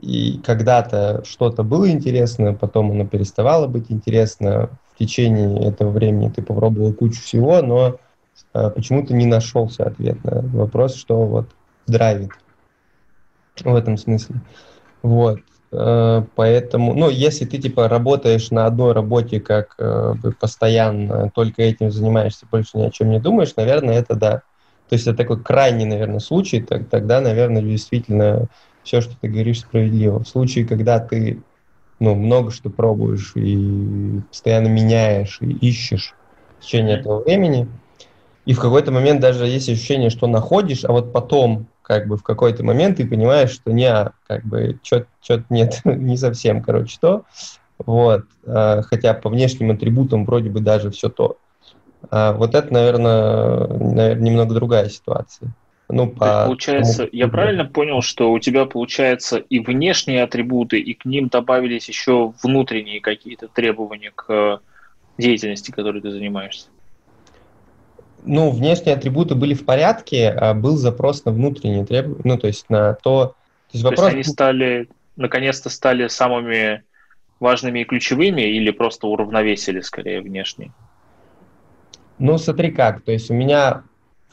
И когда-то что-то было интересно, потом оно переставало быть интересно. В течение этого времени ты попробовал кучу всего, но э, почему-то не нашелся ответ на вопрос, что вот драйвит в этом смысле. Вот. Э, поэтому, ну, если ты типа работаешь на одной работе, как э, бы постоянно только этим занимаешься, больше ни о чем не думаешь, наверное, это да. То есть это такой крайний, наверное, случай, так, тогда, наверное, действительно все, что ты говоришь, справедливо. В случае, когда ты ну, много что пробуешь и постоянно меняешь и ищешь в течение этого времени, и в какой-то момент даже есть ощущение, что находишь, а вот потом как бы в какой-то момент ты понимаешь, что не, как бы что-то нет, не совсем, короче, то. Вот. А, хотя по внешним атрибутам вроде бы даже все то. А вот это, наверное, наверное, немного другая ситуация.
Ну, по получается, тому, я правильно понял, что у тебя получается и внешние атрибуты, и к ним добавились еще внутренние какие-то требования к деятельности, которой ты занимаешься?
Ну, внешние атрибуты были в порядке, а был запрос на внутренние требования, ну, то есть на то... То
есть, вопрос... то есть они стали, наконец-то стали самыми важными и ключевыми или просто уравновесили скорее внешние?
Ну, смотри как, то есть у меня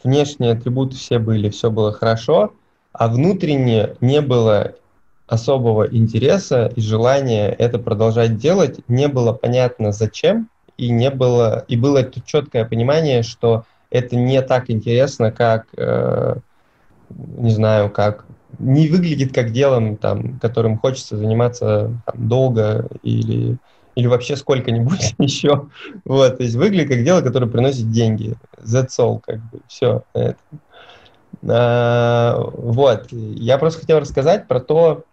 внешние атрибуты все были, все было хорошо, а внутренне не было особого интереса и желания это продолжать делать, не было понятно зачем, и не было, и было четкое понимание, что это не так интересно, как, э, не знаю, как не выглядит как делом, там, которым хочется заниматься там, долго или, или вообще сколько-нибудь еще. Вот, то есть выглядит как дело, которое приносит деньги. That's all, как бы, все. Это. А, вот, я просто хотел рассказать про то,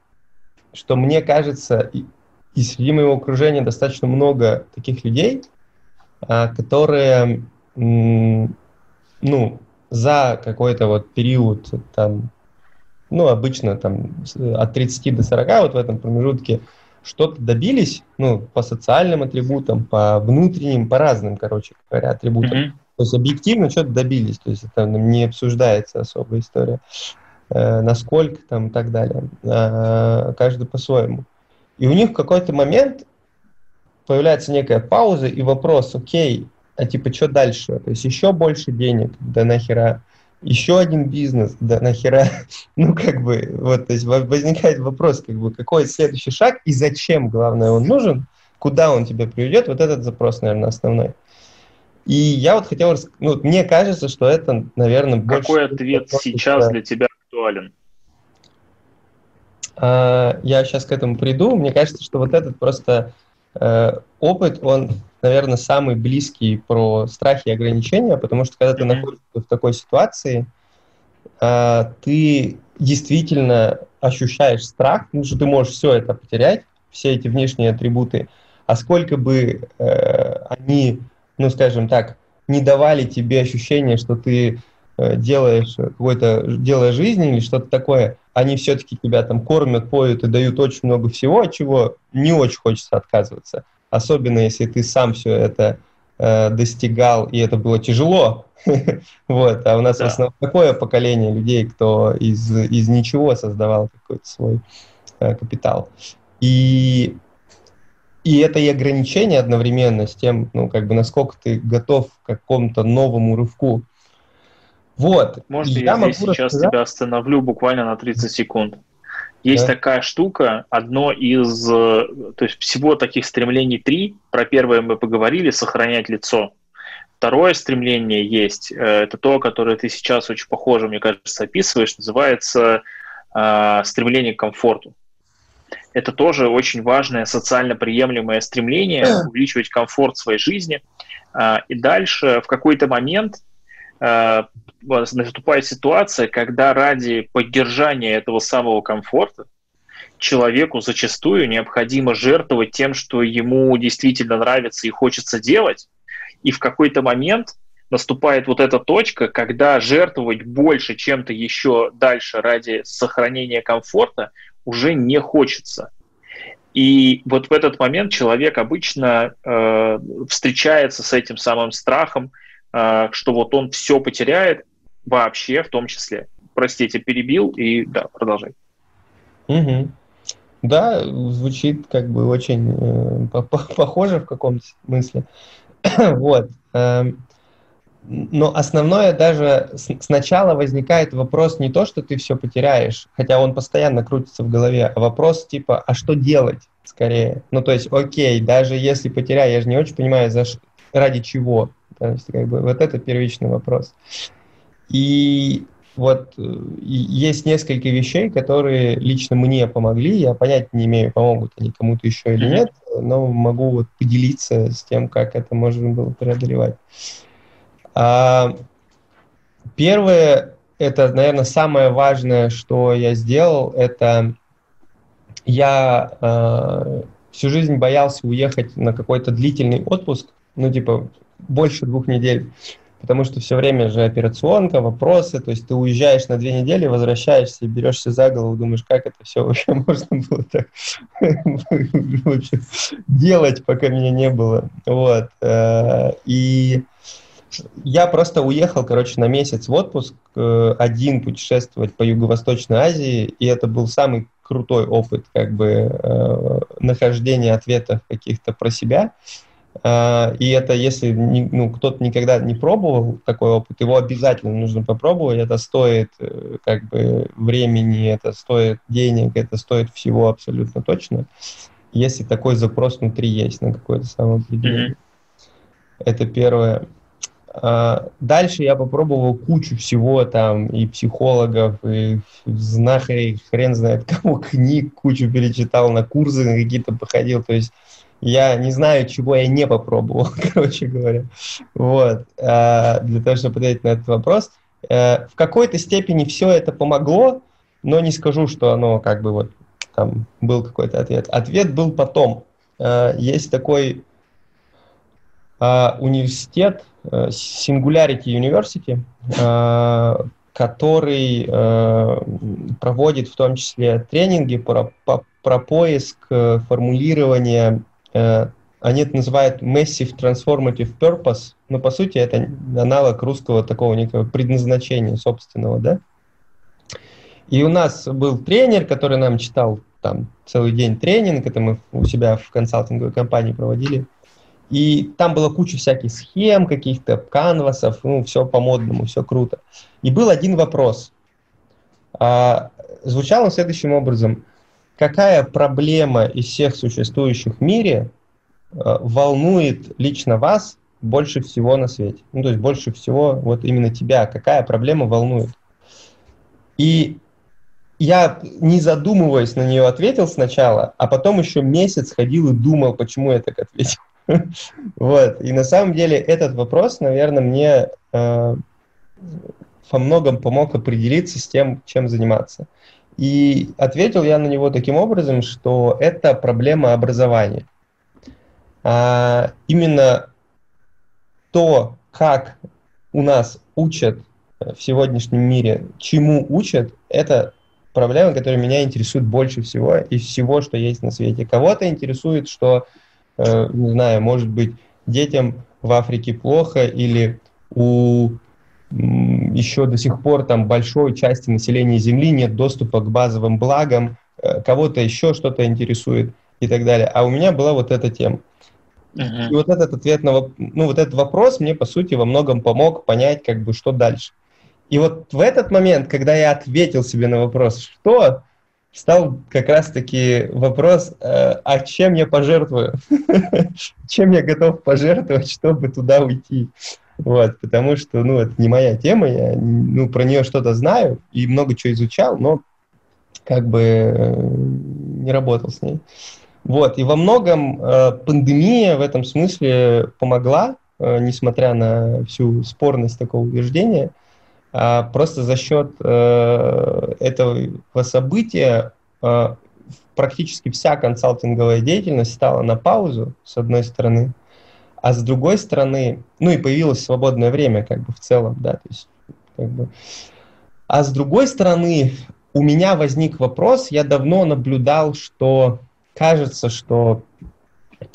что мне кажется, и, и среди моего окружения достаточно много таких людей, а, которые, ну, за какой-то вот период там ну, обычно там от 30 до 40 вот в этом промежутке что-то добились, ну, по социальным атрибутам, по внутренним, по разным, короче говоря, атрибутам. Mm-hmm. То есть объективно что-то добились, то есть это не обсуждается особая история, э, насколько там и так далее. Э, каждый по-своему. И у них в какой-то момент появляется некая пауза и вопрос, окей, а типа что дальше? То есть еще больше денег, да нахера? еще один бизнес, да нахера, ну как бы, вот, то есть возникает вопрос, как бы, какой следующий шаг и зачем, главное, он нужен, куда он тебя приведет, вот этот запрос, наверное, основной. И я вот хотел, ну, мне кажется, что это, наверное,
больше... Какой ответ сейчас для тебя актуален?
А, я сейчас к этому приду. Мне кажется, что вот этот просто э, опыт, он наверное, самый близкий про страхи и ограничения, потому что когда ты находишься в такой ситуации, а, ты действительно ощущаешь страх, потому что ты можешь все это потерять, все эти внешние атрибуты, а сколько бы э, они, ну, скажем так, не давали тебе ощущение, что ты э, делаешь какое-то дело жизни или что-то такое, они все-таки тебя там кормят, поют и дают очень много всего, от чего не очень хочется отказываться особенно если ты сам все это э, достигал, и это было тяжело. вот, а у нас да. в основном такое поколение людей, кто из, из ничего создавал какой-то свой э, капитал. И, и это и ограничение одновременно с тем, ну, как бы, насколько ты готов к какому-то новому рывку.
Вот. Может, я, я здесь сейчас тебя остановлю буквально на 30 секунд. Есть да. такая штука, одно из, э, то есть всего таких стремлений три. Про первое мы поговорили, сохранять лицо. Второе стремление есть, э, это то, которое ты сейчас очень похоже, мне кажется, описываешь, называется э, стремление к комфорту. Это тоже очень важное социально приемлемое стремление увеличивать комфорт своей жизни. Э, и дальше в какой-то момент наступает ситуация, когда ради поддержания этого самого комфорта человеку зачастую необходимо жертвовать тем, что ему действительно нравится и хочется делать, и в какой-то момент наступает вот эта точка, когда жертвовать больше чем-то еще дальше ради сохранения комфорта уже не хочется. И вот в этот момент человек обычно э, встречается с этим самым страхом, э, что вот он все потеряет, вообще в том числе. Простите, перебил и да, продолжай.
Угу. Да, звучит как бы очень э, похоже в каком-то смысле. вот. Э, но основное даже сначала возникает вопрос не то, что ты все потеряешь, хотя он постоянно крутится в голове, а вопрос типа, а что делать скорее? Ну, то есть, окей, даже если потеряю, я же не очень понимаю, за ради чего. То есть, как бы, вот это первичный вопрос. И вот э, есть несколько вещей, которые лично мне помогли. Я понять не имею, помогут они кому-то еще или нет, но могу вот поделиться с тем, как это можно было преодолевать. А, первое, это, наверное, самое важное, что я сделал, это я э, всю жизнь боялся уехать на какой-то длительный отпуск, ну, типа, больше двух недель потому что все время же операционка, вопросы, то есть ты уезжаешь на две недели, возвращаешься, берешься за голову, думаешь, как это все вообще можно было так делать, пока меня не было. Вот. Э, и я просто уехал, короче, на месяц в отпуск, э, один путешествовать по Юго-Восточной Азии, и это был самый крутой опыт, как бы, э, нахождения ответов каких-то про себя. А, и это, если ну, кто-то никогда не пробовал такой опыт, его обязательно нужно попробовать. Это стоит э, как бы времени, это стоит денег, это стоит всего абсолютно точно. Если такой запрос внутри есть на какое-то самоопределение. Mm-hmm. Это первое. А, дальше я попробовал кучу всего там, и психологов, и знахарей, хрен знает кого, книг кучу перечитал, на курсы какие-то походил, то есть я не знаю, чего я не попробовал, короче говоря. Вот. А, для того, чтобы ответить на этот вопрос. Э, в какой-то степени все это помогло, но не скажу, что оно как бы вот там был какой-то ответ. Ответ был потом. Э, есть такой а, университет, э, Singularity University, который проводит в том числе тренинги про, про поиск формулирования они это называют Massive Transformative Purpose, но по сути это аналог русского такого некого предназначения собственного, да? И у нас был тренер, который нам читал там целый день тренинг, это мы у себя в консалтинговой компании проводили. И там была куча всяких схем, каких-то канвасов, ну, все по-модному, все круто. И был один вопрос. А, звучал он следующим образом какая проблема из всех существующих в мире э, волнует лично вас больше всего на свете? Ну, то есть больше всего вот именно тебя, какая проблема волнует? И я, не задумываясь на нее, ответил сначала, а потом еще месяц ходил и думал, почему я так ответил. Вот. И на самом деле этот вопрос, наверное, мне э, во многом помог определиться с тем, чем заниматься. И ответил я на него таким образом, что это проблема образования. А именно то, как у нас учат в сегодняшнем мире, чему учат, это проблема, которая меня интересует больше всего из всего, что есть на свете. Кого-то интересует, что, э, не знаю, может быть, детям в Африке плохо или у еще до сих пор там большой части населения Земли нет доступа к базовым благам, э, кого-то еще что-то интересует и так далее. А у меня была вот эта тема. Uh-huh. И вот этот ответ на ну, вот этот вопрос мне, по сути, во многом помог понять, как бы, что дальше. И вот в этот момент, когда я ответил себе на вопрос, что, стал как раз-таки вопрос, э, а чем я пожертвую? чем я готов пожертвовать, чтобы туда уйти? Вот, потому что, ну, это не моя тема, я, ну, про нее что-то знаю и много чего изучал, но как бы э, не работал с ней. Вот, и во многом э, пандемия в этом смысле помогла, э, несмотря на всю спорность такого утверждения, э, просто за счет э, этого события э, практически вся консалтинговая деятельность стала на паузу, с одной стороны, а с другой стороны, ну и появилось свободное время как бы в целом, да, то есть как бы. А с другой стороны, у меня возник вопрос, я давно наблюдал, что кажется, что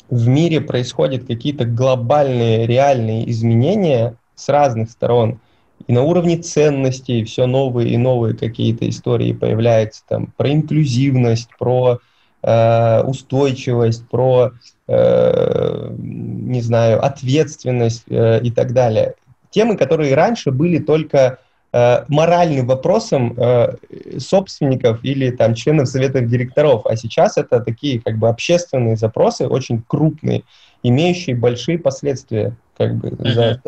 в мире происходят какие-то глобальные реальные изменения с разных сторон. И на уровне ценностей все новые и новые какие-то истории появляются там про инклюзивность, про э, устойчивость, про не знаю, ответственность э, и так далее. Темы, которые раньше были только э, моральным вопросом собственников или там членов советов директоров, а сейчас это такие как бы общественные запросы, очень крупные, имеющие большие последствия как бы за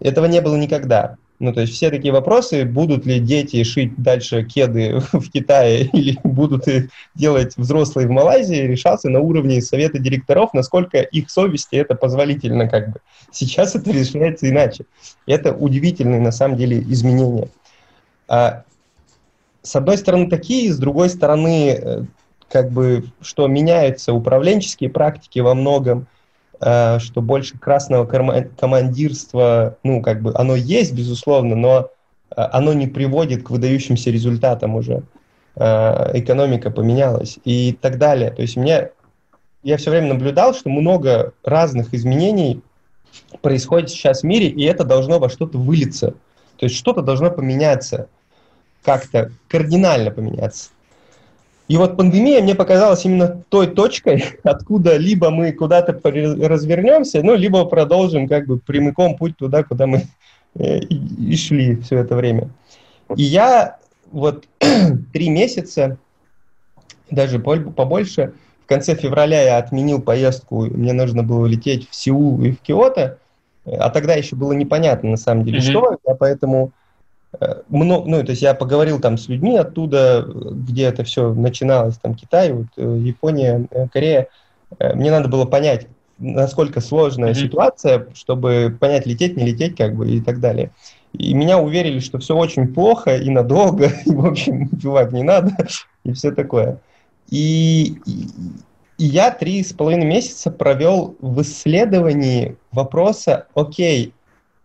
Этого не было никогда. Ну, то есть все такие вопросы, будут ли дети шить дальше кеды в Китае или будут делать взрослые в Малайзии, решался на уровне совета директоров, насколько их совести это позволительно как бы. Сейчас это решается иначе. Это удивительные на самом деле изменения. А, с одной стороны такие, с другой стороны, э, как бы, что меняются управленческие практики во многом – что больше красного командирства, ну, как бы, оно есть, безусловно, но э, оно не приводит к выдающимся результатам уже. Э, экономика поменялась и так далее. То есть мне, я все время наблюдал, что много разных изменений происходит сейчас в мире, и это должно во что-то вылиться. То есть что-то должно поменяться, как-то кардинально поменяться. И вот пандемия мне показалась именно той точкой, откуда либо мы куда-то развернемся, ну, либо продолжим как бы прямиком путь туда, куда мы э, и шли все это время. И я вот три месяца, даже побольше, в конце февраля я отменил поездку, мне нужно было лететь в Сеул и в Киото, А тогда еще было непонятно, на самом деле, mm-hmm. что, я поэтому э, много, ну, то есть я поговорил там с людьми оттуда, где это все начиналось, там Китай, вот, э, Япония, э, Корея. Мне надо было понять, насколько сложная mm-hmm. ситуация, чтобы понять, лететь, не лететь, как бы, и так далее. И меня уверили, что все очень плохо и надолго, и, в общем, бывать не надо, и все такое. И, и, и я три с половиной месяца провел в исследовании вопроса, окей,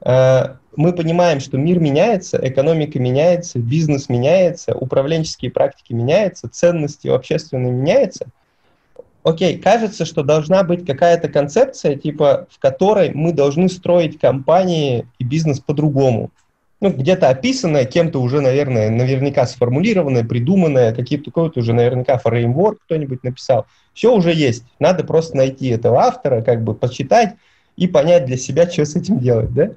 э, мы понимаем, что мир меняется, экономика меняется, бизнес меняется, управленческие практики меняются, ценности общественные меняются. Окей, кажется, что должна быть какая-то концепция, типа, в которой мы должны строить компании и бизнес по-другому ну, где-то описанное, кем-то уже, наверное, наверняка сформулированное, придуманное, какие-то, какой-то уже наверняка фреймворк кто-нибудь написал. Все уже есть. Надо просто найти этого автора, как бы почитать и понять для себя, что с этим делать, да?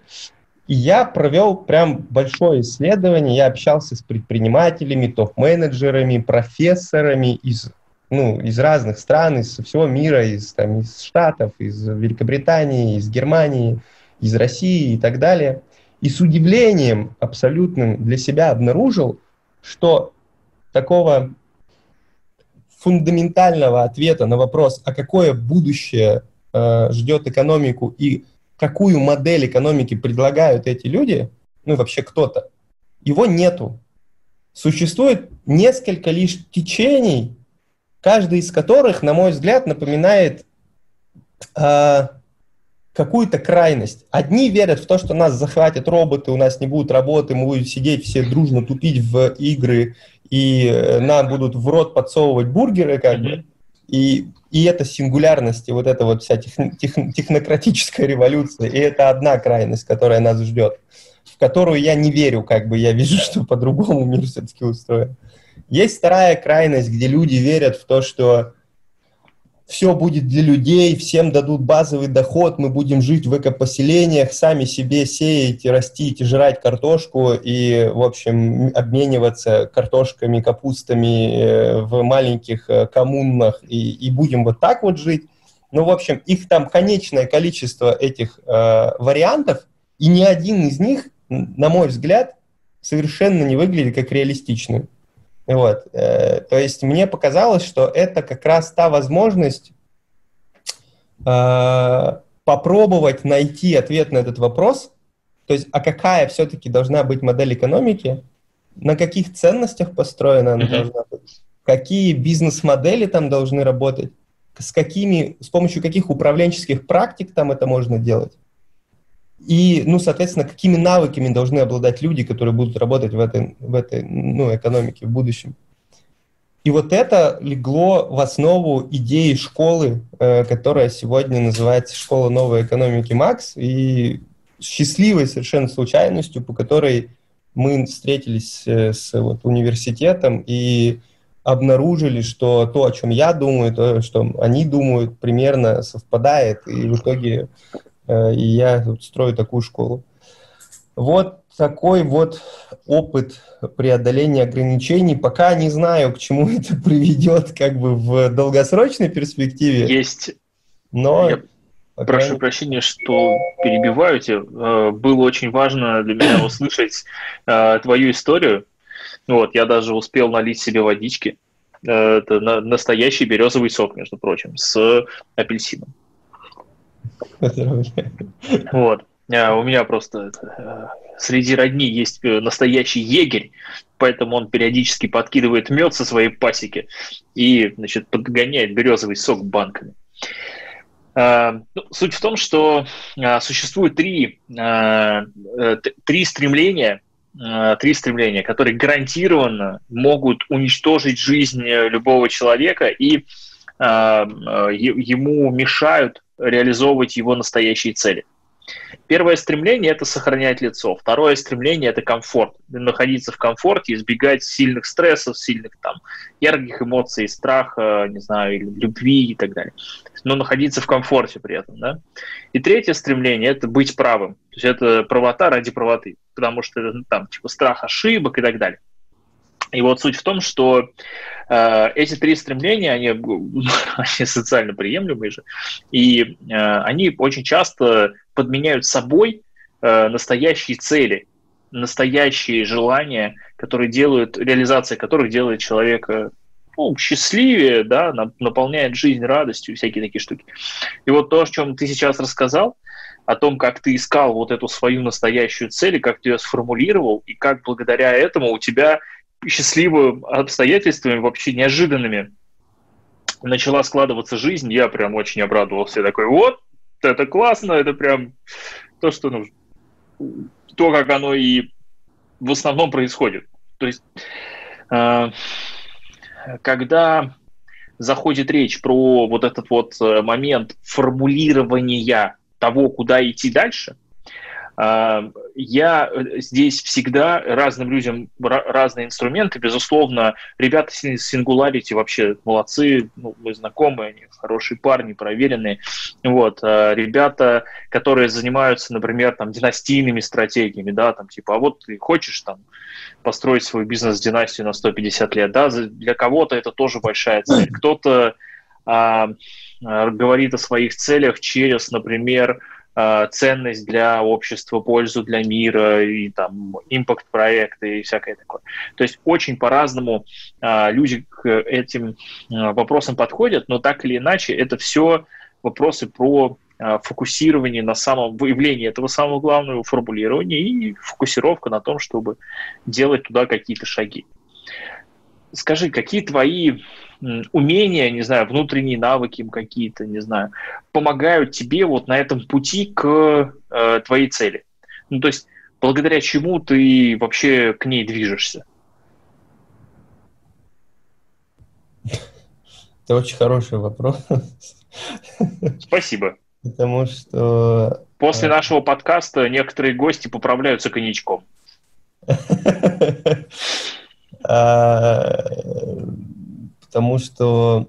И я провел прям большое исследование, я общался с предпринимателями, топ-менеджерами, профессорами из, ну, из разных стран, из всего мира, из, там, из Штатов, из Великобритании, из Германии, из России и так далее – и с удивлением абсолютным для себя обнаружил, что такого фундаментального ответа на вопрос, а какое будущее э, ждет экономику и какую модель экономики предлагают эти люди, ну вообще кто-то, его нету. Существует несколько лишь течений, каждый из которых, на мой взгляд, напоминает э, какую-то крайность. Одни верят в то, что нас захватят роботы, у нас не будет работы, мы будем сидеть все дружно тупить в игры, и э, нам будут в рот подсовывать бургеры, как бы. И, и это сингулярность, и вот эта вот вся тех, тех, технократическая революция, и это одна крайность, которая нас ждет, в которую я не верю, как бы я вижу, что по-другому мир все-таки устроен. Есть вторая крайность, где люди верят в то, что все будет для людей, всем дадут базовый доход, мы будем жить в экопоселениях, сами себе сеять, растить, жрать картошку и, в общем, обмениваться картошками, капустами э, в маленьких э, коммунах и, и будем вот так вот жить. Ну, в общем, их там конечное количество этих э, вариантов, и ни один из них, на мой взгляд, совершенно не выглядит как реалистичный. Вот. Э, то есть мне показалось, что это как раз та возможность э, попробовать найти ответ на этот вопрос, то есть, а какая все-таки должна быть модель экономики, на каких ценностях построена она mm-hmm. должна быть, какие бизнес-модели там должны работать, с какими, с помощью каких управленческих практик там это можно делать. И, ну, соответственно, какими навыками должны обладать люди, которые будут работать в этой, в этой ну, экономике в будущем. И вот это легло в основу идеи школы, э, которая сегодня называется «Школа новой экономики МАКС», и счастливой совершенно случайностью, по которой мы встретились э, с вот, университетом и обнаружили, что то, о чем я думаю, то, что они думают, примерно совпадает, и в итоге и я строю такую школу. Вот такой вот опыт преодоления ограничений. Пока не знаю, к чему это приведет как бы в долгосрочной перспективе.
Есть. Но... Я прошу крайней... прощения, что перебиваю тебя. Э, было очень важно для меня услышать э, твою историю. Вот, я даже успел налить себе водички. Это настоящий березовый сок, между прочим, с апельсином. Вот. А у меня просто э, среди родни есть э, настоящий егерь, поэтому он периодически подкидывает мед со своей пасеки и, значит, подгоняет березовый сок банками. А, ну, суть в том, что а, существует три, э, три стремления, три стремления, которые гарантированно могут уничтожить жизнь любого человека и ему мешают реализовывать его настоящие цели. Первое стремление – это сохранять лицо. Второе стремление – это комфорт. Находиться в комфорте, избегать сильных стрессов, сильных там ярких эмоций, страха, не знаю, любви и так далее. Но находиться в комфорте при этом. Да? И третье стремление – это быть правым. То есть это правота ради правоты, потому что ну, там типа страх ошибок и так далее. И вот суть в том, что э, эти три стремления, они, они социально приемлемые же, и э, они очень часто подменяют собой э, настоящие цели, настоящие желания, которые делают, реализация которых делает человека ну, счастливее, да, наполняет жизнь радостью, всякие такие штуки. И вот то, о чем ты сейчас рассказал, о том, как ты искал вот эту свою настоящую цель, и как ты ее сформулировал, и как благодаря этому у тебя счастливым обстоятельствами, вообще неожиданными, начала складываться жизнь, я прям очень обрадовался. Я такой, вот, это классно, это прям то, что нужно. То, как оно и в основном происходит. То есть, э, когда заходит речь про вот этот вот э, момент формулирования того, куда идти дальше – я э, здесь всегда разным людям разные инструменты. Безусловно, ребята с Singularity вообще молодцы, ну, мы знакомые, они хорошие парни, проверенные. Вот. А ребята, которые занимаются, например, там, династийными стратегиями, да, там, типа, а вот ты хочешь там построить свой бизнес-династию на 150 лет, да, для кого-то это тоже большая цель. Кто-то а, а, говорит о своих целях через, например, ценность для общества, пользу для мира и там импакт-проекты и всякое такое. То есть очень по-разному э, люди к этим э, вопросам подходят, но так или иначе это все вопросы про фокусирование на самом выявлении этого самого главного формулирования и фокусировка на том, чтобы делать туда какие-то шаги. Скажи, какие твои умения, не знаю, внутренние навыки какие-то, не знаю, помогают тебе вот на этом пути к э, твоей цели? Ну, то есть, благодаря чему ты вообще к ней движешься?
Это очень хороший вопрос.
Спасибо.
Потому что...
После э, нашего подкаста некоторые гости поправляются коньячком.
Потому что,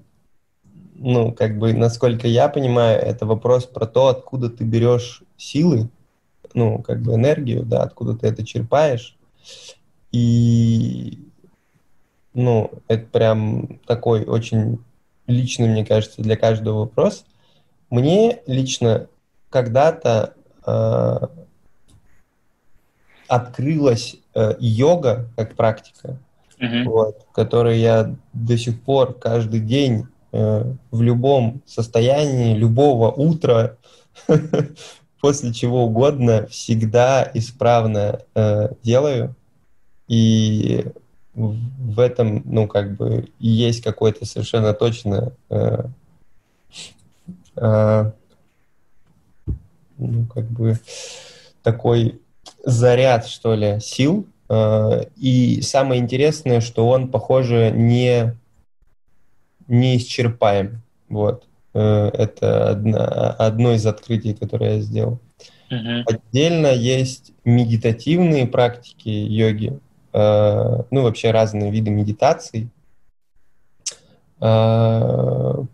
ну, как бы, насколько я понимаю, это вопрос про то, откуда ты берешь силы, ну, как бы энергию, да, откуда ты это черпаешь. И, ну, это прям такой очень личный, мне кажется, для каждого вопрос. Мне лично когда-то э, открылась э, йога как практика uh-huh. вот, который я до сих пор каждый день э, в любом состоянии, любого утра, после чего угодно, всегда исправно э, делаю. И в этом, ну, как бы, есть какой-то совершенно точно э, э, ну, как бы, такой заряд, что ли, сил, и самое интересное, что он, похоже, не, не исчерпаем. Вот. Э, это одна, одно из открытий, которое я сделал. Uh-huh. Отдельно есть медитативные практики йоги, э, ну, вообще разные виды медитаций. Ну,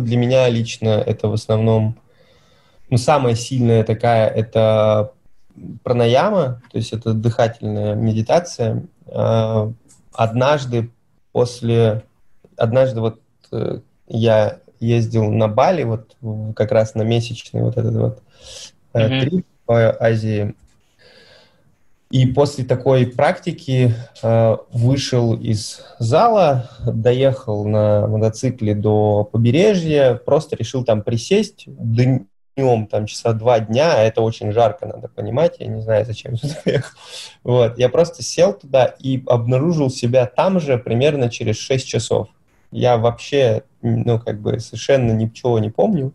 для меня лично это в основном, ну, самая сильная такая, это пранаяма, то есть это дыхательная медитация. А, однажды после, однажды вот э, я ездил на Бали, вот как раз на месячный вот этот вот mm-hmm. трип по Азии. И после такой практики э, вышел из зала, доехал на мотоцикле до побережья, просто решил там присесть, днем, там, часа два дня, а это очень жарко, надо понимать, я не знаю, зачем я туда ехал. Вот, я просто сел туда и обнаружил себя там же примерно через 6 часов. Я вообще, ну, как бы совершенно ничего не помню.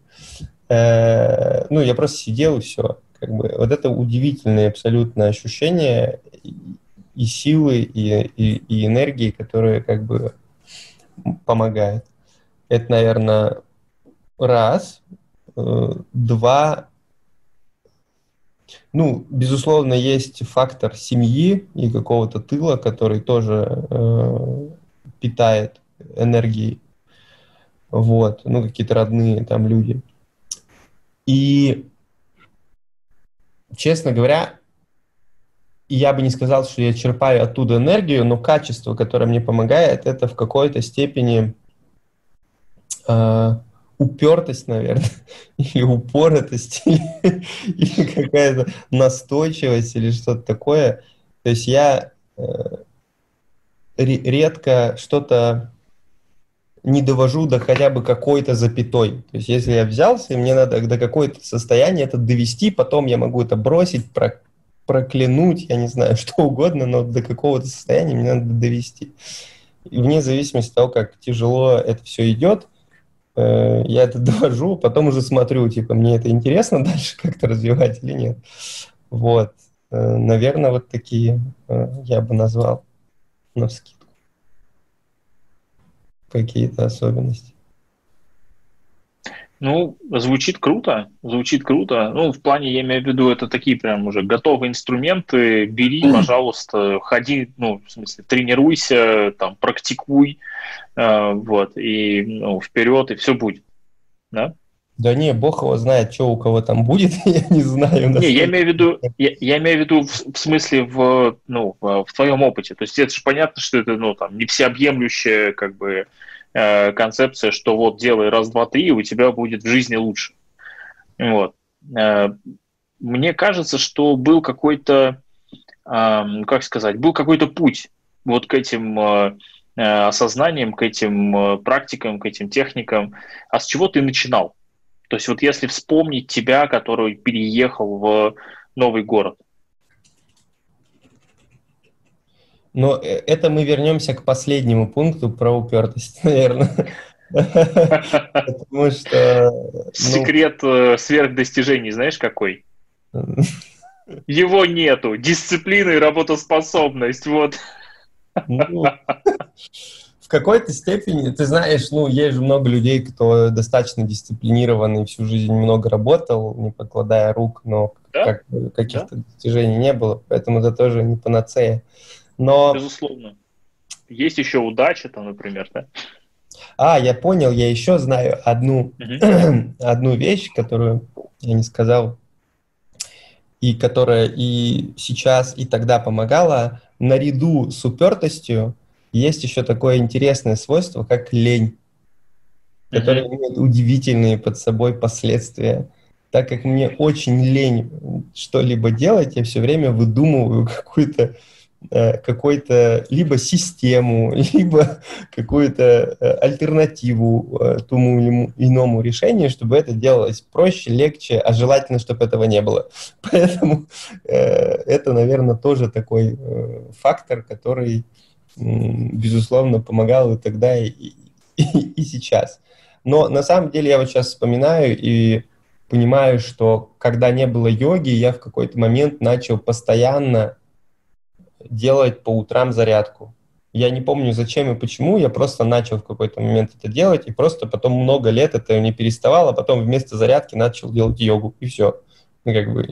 Э, ну, я просто сидел и все. Как бы, вот это удивительное абсолютно ощущение и силы, и, и, и энергии, которые как бы помогают. Это, наверное, раз. Э, два, ну, безусловно, есть фактор семьи и какого-то тыла, который тоже э, питает энергией. Вот, ну, какие-то родные там люди. И, честно говоря, я бы не сказал, что я черпаю оттуда энергию, но качество, которое мне помогает, это в какой-то степени э, упертость, наверное, или упоротость, или, или какая-то настойчивость, или что-то такое. То есть я э, редко что-то не довожу до хотя бы какой-то запятой. То есть если я взялся, и мне надо до какой-то состояния это довести, потом я могу это бросить, про, проклянуть, я не знаю, что угодно, но до какого-то состояния мне надо довести. И вне зависимости от того, как тяжело это все идет, я это довожу, потом уже смотрю, типа, мне это интересно дальше как-то развивать или нет. Вот. Э, наверное, вот такие э, я бы назвал на скидку какие-то особенности?
Ну, звучит круто, звучит круто. Ну, в плане, я имею в виду, это такие прям уже готовые инструменты. Бери, пожалуйста, ходи, ну, в смысле, тренируйся, там, практикуй, э, вот, и ну, вперед, и все будет, да?
Да не, бог его знает, что у кого там будет, я не знаю.
Не, я имею в виду, я, я имею в виду в, в смысле в, ну, в твоем опыте. То есть это же понятно, что это, ну, там, не всеобъемлющая, как бы, э, концепция, что вот делай раз, два, три, и у тебя будет в жизни лучше. Вот. Э, мне кажется, что был какой-то, э, как сказать, был какой-то путь вот к этим э, э осознаниям, к этим э, практикам, к этим техникам. А с чего ты начинал? То есть вот если вспомнить тебя, который переехал в новый город.
Но э, это мы вернемся к последнему пункту про упертость, наверное.
Потому что... Ну, Секрет э, сверхдостижений знаешь какой? Его нету. Дисциплина и работоспособность. Вот. Ну,
какой-то степени, ты знаешь, ну, есть же много людей, кто достаточно дисциплинированный, всю жизнь много работал, не покладая рук, но да? как, каких-то да? достижений не было, поэтому это тоже не панацея. Но...
Безусловно. Есть еще удача там, например, да?
А, я понял, я еще знаю одну, одну вещь, которую я не сказал, и которая и сейчас, и тогда помогала, наряду с упертостью есть еще такое интересное свойство, как лень, которое имеет удивительные под собой последствия. Так как мне очень лень что-либо делать, я все время выдумываю какую-то э, какую-то либо систему, либо какую-то э, альтернативу э, тому или иному решению, чтобы это делалось проще, легче, а желательно, чтобы этого не было. Поэтому это, наверное, тоже такой фактор, который безусловно, помогал и тогда, и, и, и сейчас. Но на самом деле я вот сейчас вспоминаю и понимаю, что когда не было йоги, я в какой-то момент начал постоянно делать по утрам зарядку. Я не помню, зачем и почему, я просто начал в какой-то момент это делать, и просто потом много лет это не переставал, а потом вместо зарядки начал делать йогу, и все. Ну, как бы,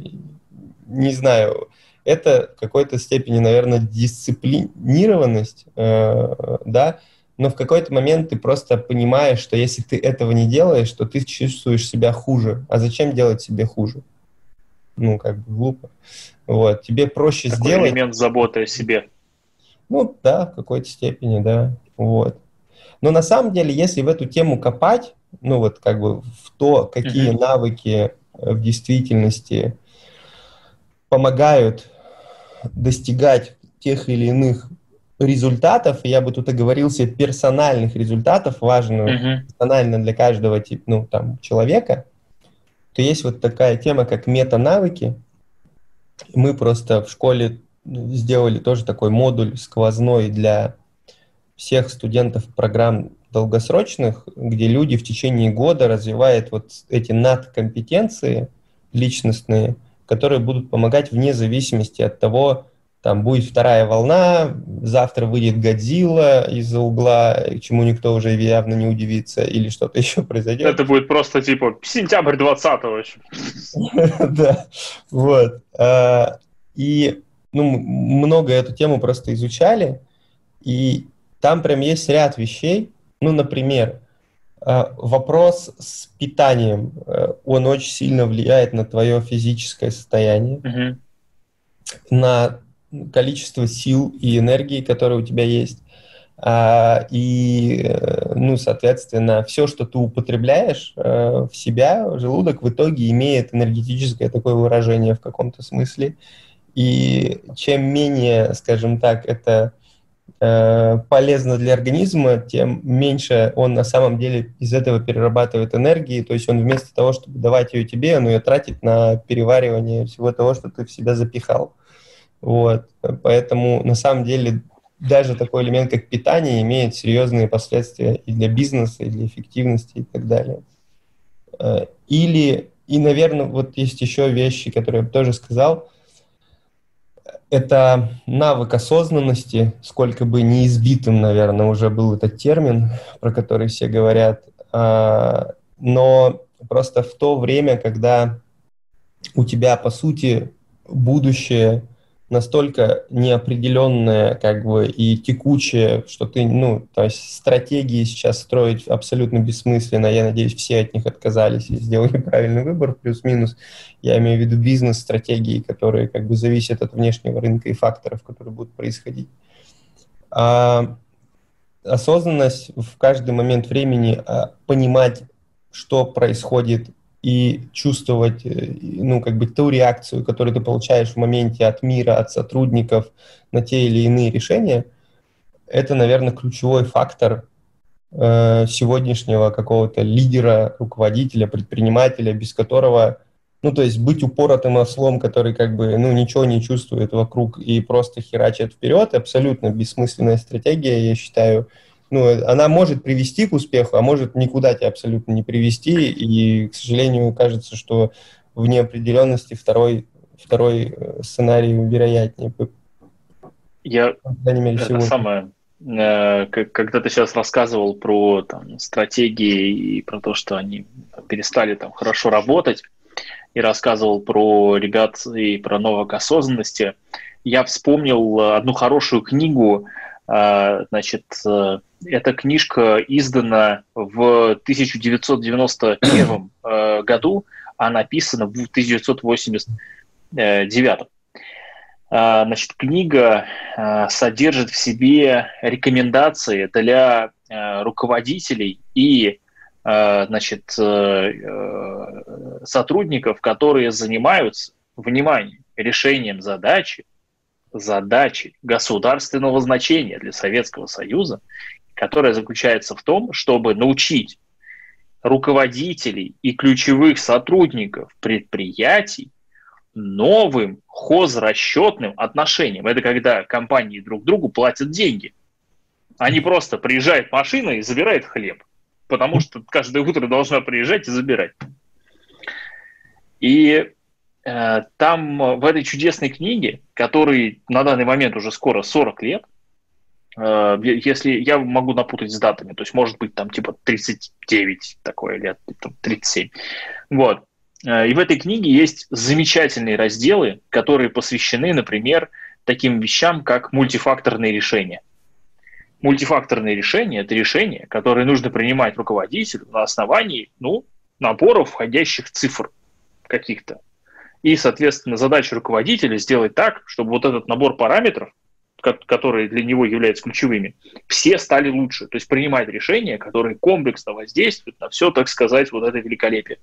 не знаю, это в какой-то степени, наверное, дисциплинированность, э, да, но в какой-то момент ты просто понимаешь, что если ты этого не делаешь, то ты чувствуешь себя хуже. А зачем делать себе хуже? Ну, как бы глупо. Вот, тебе проще Такой сделать...
элемент заботы о себе.
Ну, да, в какой-то степени, да, вот. Но на самом деле, если в эту тему копать, ну, вот как бы в то, какие uh-huh. навыки в действительности помогают достигать тех или иных результатов, я бы тут оговорился персональных результатов, важных uh-huh. персонально для каждого ну, там, человека, то есть вот такая тема, как мета-навыки. Мы просто в школе сделали тоже такой модуль сквозной для всех студентов программ долгосрочных, где люди в течение года развивают вот эти надкомпетенции личностные – которые будут помогать вне зависимости от того, там будет вторая волна, завтра выйдет Годзилла из-за угла, чему никто уже явно не удивится, или что-то еще произойдет.
Это будет просто типа сентябрь 20-го.
Да, вот. А, и ну, много эту тему просто изучали, и там прям есть ряд вещей. Ну, например, Э, вопрос с питанием, э, он очень сильно влияет на твое физическое состояние, на количество сил и энергии, которые у тебя есть. А, и, э, ну, соответственно, все, что ты употребляешь э, в себя, желудок в итоге имеет энергетическое такое выражение в каком-то смысле. И чем менее, скажем так, это э, полезно для организма, тем меньше он на самом деле из этого перерабатывает энергии. То есть он вместо того, чтобы давать ее тебе, он ее тратит на переваривание всего того, что ты в себя запихал. Вот. Поэтому на самом деле даже такой элемент, как питание, имеет серьезные последствия и для бизнеса, и для эффективности и так далее. Э, или, и, наверное, вот есть еще вещи, которые я бы тоже сказал, это навык осознанности, сколько бы неизбитым, наверное, уже был этот термин, про который все говорят, а, но просто в то время, когда у тебя, по сути, будущее настолько неопределенная как бы и текучая, что ты, ну, то есть стратегии сейчас строить абсолютно бессмысленно. Я надеюсь, все от них отказались и сделали правильный выбор, плюс-минус. Я имею в виду бизнес-стратегии, которые как бы зависят от внешнего рынка и факторов, которые будут происходить. А осознанность в каждый момент времени, а, понимать, что происходит и чувствовать, э, ну, как бы ту реакцию, которую ты получаешь в моменте от мира, от сотрудников на те или иные решения, это, наверное, ключевой фактор э, сегодняшнего какого-то лидера, руководителя, предпринимателя, без которого, ну, то есть быть упоротым ослом, который как бы, ну, ничего не чувствует вокруг и просто херачит вперед, абсолютно бессмысленная стратегия, я считаю, ну, она может привести к успеху, а может никуда тебя абсолютно не привести. И, к сожалению, кажется, что в неопределенности второй, второй э, сценарий вероятнее.
Я, по мере, это сегодня. самое, э, когда ты сейчас рассказывал про там, стратегии и про то, что они перестали там хорошо работать, и рассказывал про ребят и про навык осознанности, я вспомнил одну хорошую книгу, значит, эта книжка издана в 1991 э, году, а написана в 1989. Э, значит, книга э, содержит в себе рекомендации для руководителей и значит, сотрудников, которые занимаются, внимание, решением задачи, задачи государственного значения для Советского Союза которая заключается в том, чтобы научить руководителей и ключевых сотрудников предприятий новым хозрасчетным отношениям. Это когда компании друг другу платят деньги. Они просто приезжает машина и забирает хлеб, потому что каждое утро должна приезжать и забирать. И там в этой чудесной книге, которой на данный момент уже скоро 40 лет, Э, если я могу напутать с датами, то есть может быть там типа 39 такое лет, там, 37. Вот. Э, и в этой книге есть замечательные разделы, которые посвящены, например, таким вещам, как мультифакторные решения. Мультифакторные решения – это решения, которые нужно принимать руководителю на основании ну, набора входящих цифр каких-то. И, соответственно, задача руководителя сделать так, чтобы вот этот набор параметров которые для него являются ключевыми, все стали лучше. То есть принимать решения, которые комплексно воздействуют на все, так сказать, вот это великолепие.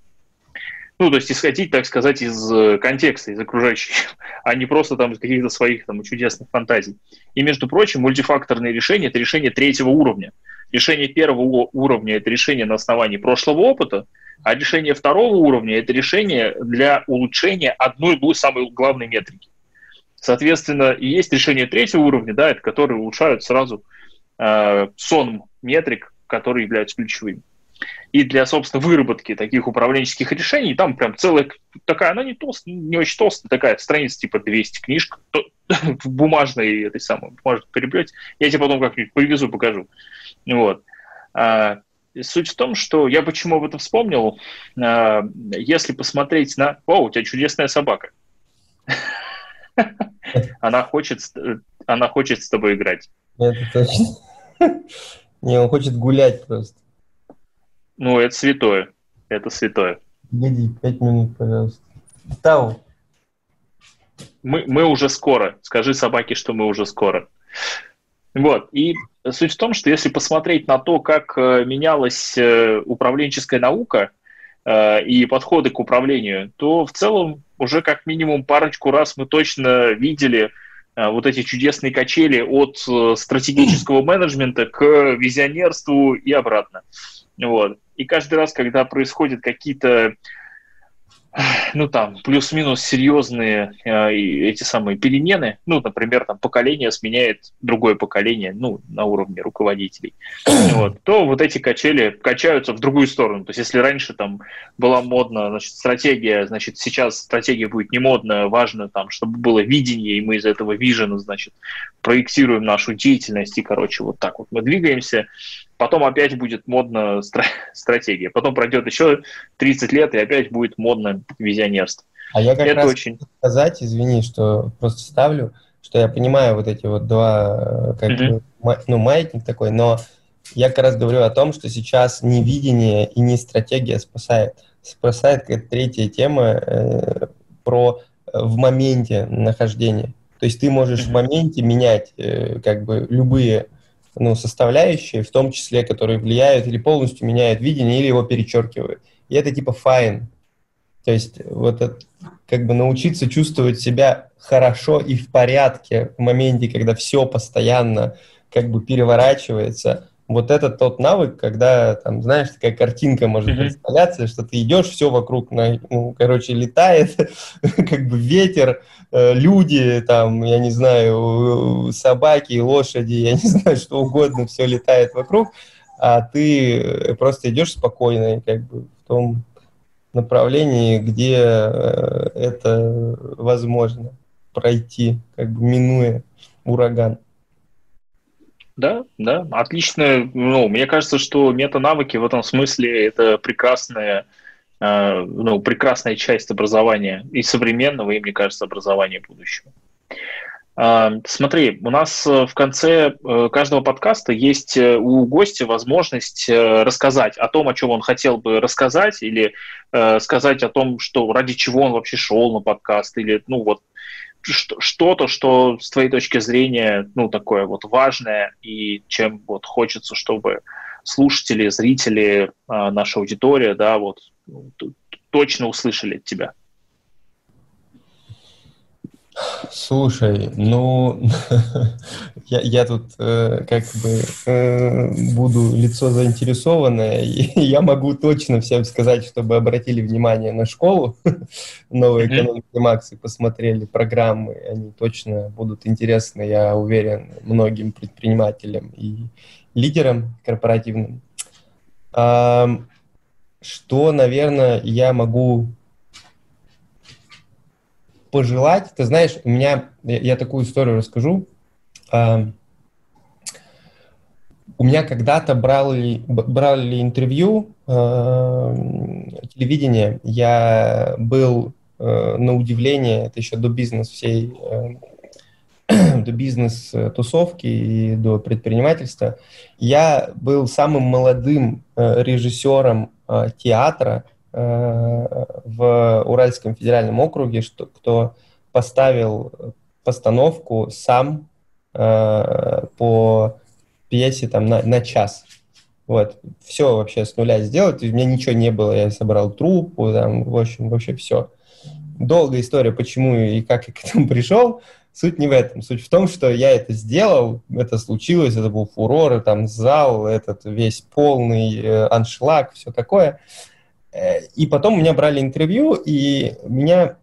Ну, то есть исходить, так сказать, из э, контекста, из окружающих, а не просто там из каких-то своих там чудесных фантазий. И, между прочим, мультифакторные решения – это решение третьего уровня. Решение первого уровня – это решение на основании прошлого опыта, а решение второго уровня – это решение для улучшения одной самой главной метрики. Соответственно, есть решение третьего уровня, да, это которые улучшают сразу э, сон метрик, которые являются ключевыми. И для, собственно, выработки таких управленческих решений, там прям целая такая, она не толстая, не очень толстая, такая страница типа 200 книжка, то, в бумажной этой самой, бумажном переплете. Я тебе потом как-нибудь привезу, покажу. Вот. А, суть в том, что я почему об этом вспомнил, а, если посмотреть на... О, у тебя чудесная собака. Она хочет, она хочет с тобой играть.
Это точно. Не, он хочет гулять просто.
Ну, это святое. Это святое.
Погоди, пять минут, пожалуйста. Тау.
Мы, мы уже скоро. Скажи собаке, что мы уже скоро. Вот. И суть в том, что если посмотреть на то, как э, менялась э, управленческая наука э, и подходы к управлению, то в целом уже как минимум парочку раз мы точно видели вот эти чудесные качели от стратегического менеджмента к визионерству и обратно. Вот. И каждый раз, когда происходят какие-то ну, там, плюс-минус серьезные э, эти самые перемены, ну, например, там, поколение сменяет другое поколение, ну, на уровне руководителей, вот, то вот эти качели качаются в другую сторону. То есть, если раньше там была модна, значит, стратегия, значит, сейчас стратегия будет не модная, важно там, чтобы было видение, и мы из этого вижена, значит, проектируем нашу деятельность, и, короче, вот так вот мы двигаемся, потом опять будет модно стра- стратегия, потом пройдет еще 30 лет, и опять будет модно визионерство.
А я как Это раз очень... сказать, извини, что просто ставлю, что я понимаю вот эти вот два, как mm-hmm. бы, ну, маятник такой, но я как раз говорю о том, что сейчас не видение и не стратегия спасает. Спасает какая-то третья тема э, про э, в моменте нахождения. То есть ты можешь mm-hmm. в моменте менять э, как бы любые ну, составляющие, в том числе, которые влияют или полностью меняют видение, или его перечеркивают. И это типа fine. То есть вот это, как бы научиться чувствовать себя хорошо и в порядке в моменте, когда все постоянно как бы переворачивается, вот это тот навык, когда, там, знаешь, такая картинка может mm-hmm. представляться, что ты идешь, все вокруг, ну, короче, летает, как бы ветер, э, люди, там, я не знаю, собаки, лошади, я не знаю, что угодно, все летает вокруг, а ты просто идешь спокойно, как бы в том направлении, где э, это возможно пройти, как бы минуя ураган.
Да, да, отлично. Ну, мне кажется, что мета-навыки в этом смысле это прекрасная, э, ну, прекрасная часть образования и современного, и, мне кажется, образования будущего. Э, смотри, у нас в конце э, каждого подкаста есть э, у гостя возможность э, рассказать о том, о чем он хотел бы рассказать, или э, сказать о том, что ради чего он вообще шел на подкаст, или, ну, вот, что-то, что с твоей точки зрения, ну, такое вот важное, и чем вот хочется, чтобы слушатели, зрители, а, наша аудитория, да, вот ну, точно услышали от тебя?
Слушай, ну, я, я тут э, как бы э, буду лицо заинтересованное, и я могу точно всем сказать, чтобы обратили внимание на школу новой экономики Макс и посмотрели программы, они точно будут интересны, я уверен, многим предпринимателям и лидерам корпоративным. А, что, наверное, я могу пожелать, ты знаешь, у меня, я, я такую историю расскажу. Uh, у меня когда-то брали, брали интервью uh, телевидение. Я был uh, на удивление, это еще до бизнес всей, до бизнес-тусовки и до предпринимательства. Я был самым молодым режиссером театра Э, в Уральском федеральном округе, что, кто поставил постановку сам э, по пьесе там на, на час. Вот, все вообще с нуля сделать, у меня ничего не было, я собрал труппу, там, в общем, вообще все. Долгая история, почему и как я к этому пришел, суть не в этом. Суть в том, что я это сделал, это случилось, это был фурор, там зал, этот весь полный э, аншлаг, все такое. Э, и потом у меня брали интервью, и меня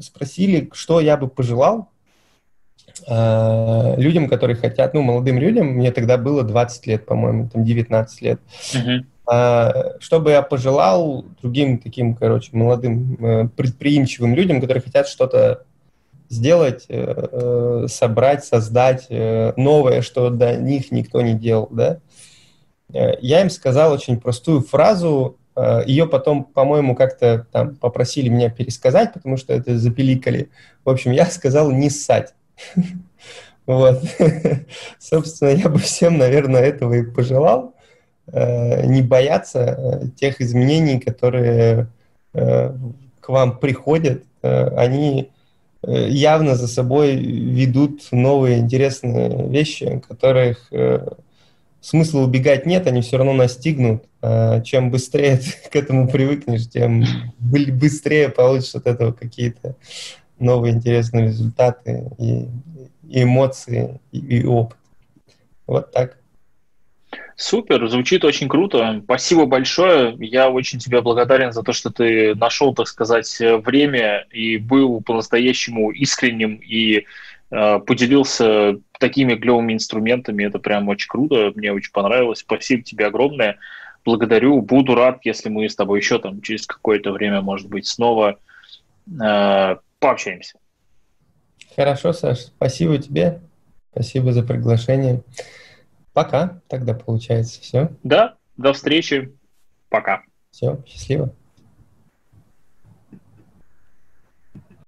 спросили, что я бы пожелал э, людям, которые хотят, ну, молодым людям, мне тогда было 20 лет, по-моему, там 19 лет, uh-huh. э, чтобы я пожелал другим таким, короче, молодым э, предприимчивым людям, которые хотят что-то сделать, э, э собрать, создать э, новое, что до них никто не делал, да. Э, я им сказал очень простую фразу, Ее потом, по-моему, как-то там попросили меня пересказать, потому что это запиликали. В общем, я сказал не ссать. Вот. Собственно, я бы всем, наверное, этого и пожелал. Э, не бояться э, тех изменений, которые к вам приходят. Они э, явно за собой ведут новые интересные вещи, которых э, смысла убегать нет, они все равно настигнут. А чем быстрее ты к этому привыкнешь, тем быстрее получишь от этого какие-то новые интересные результаты и, и эмоции, и, и опыт. Вот так.
Супер, звучит очень круто. Спасибо большое. Я очень тебе благодарен за то, что ты нашел, так сказать, время и был по-настоящему искренним и поделился такими клевыми инструментами. Это прям очень круто. Мне очень понравилось. Спасибо тебе огромное. Благодарю. Буду рад, если мы с тобой еще там через какое-то время, может быть, снова э, пообщаемся.
Хорошо, Саш. Спасибо тебе. Спасибо за приглашение. Пока тогда получается. Все.
Да, до встречи. Пока.
Все, счастливо.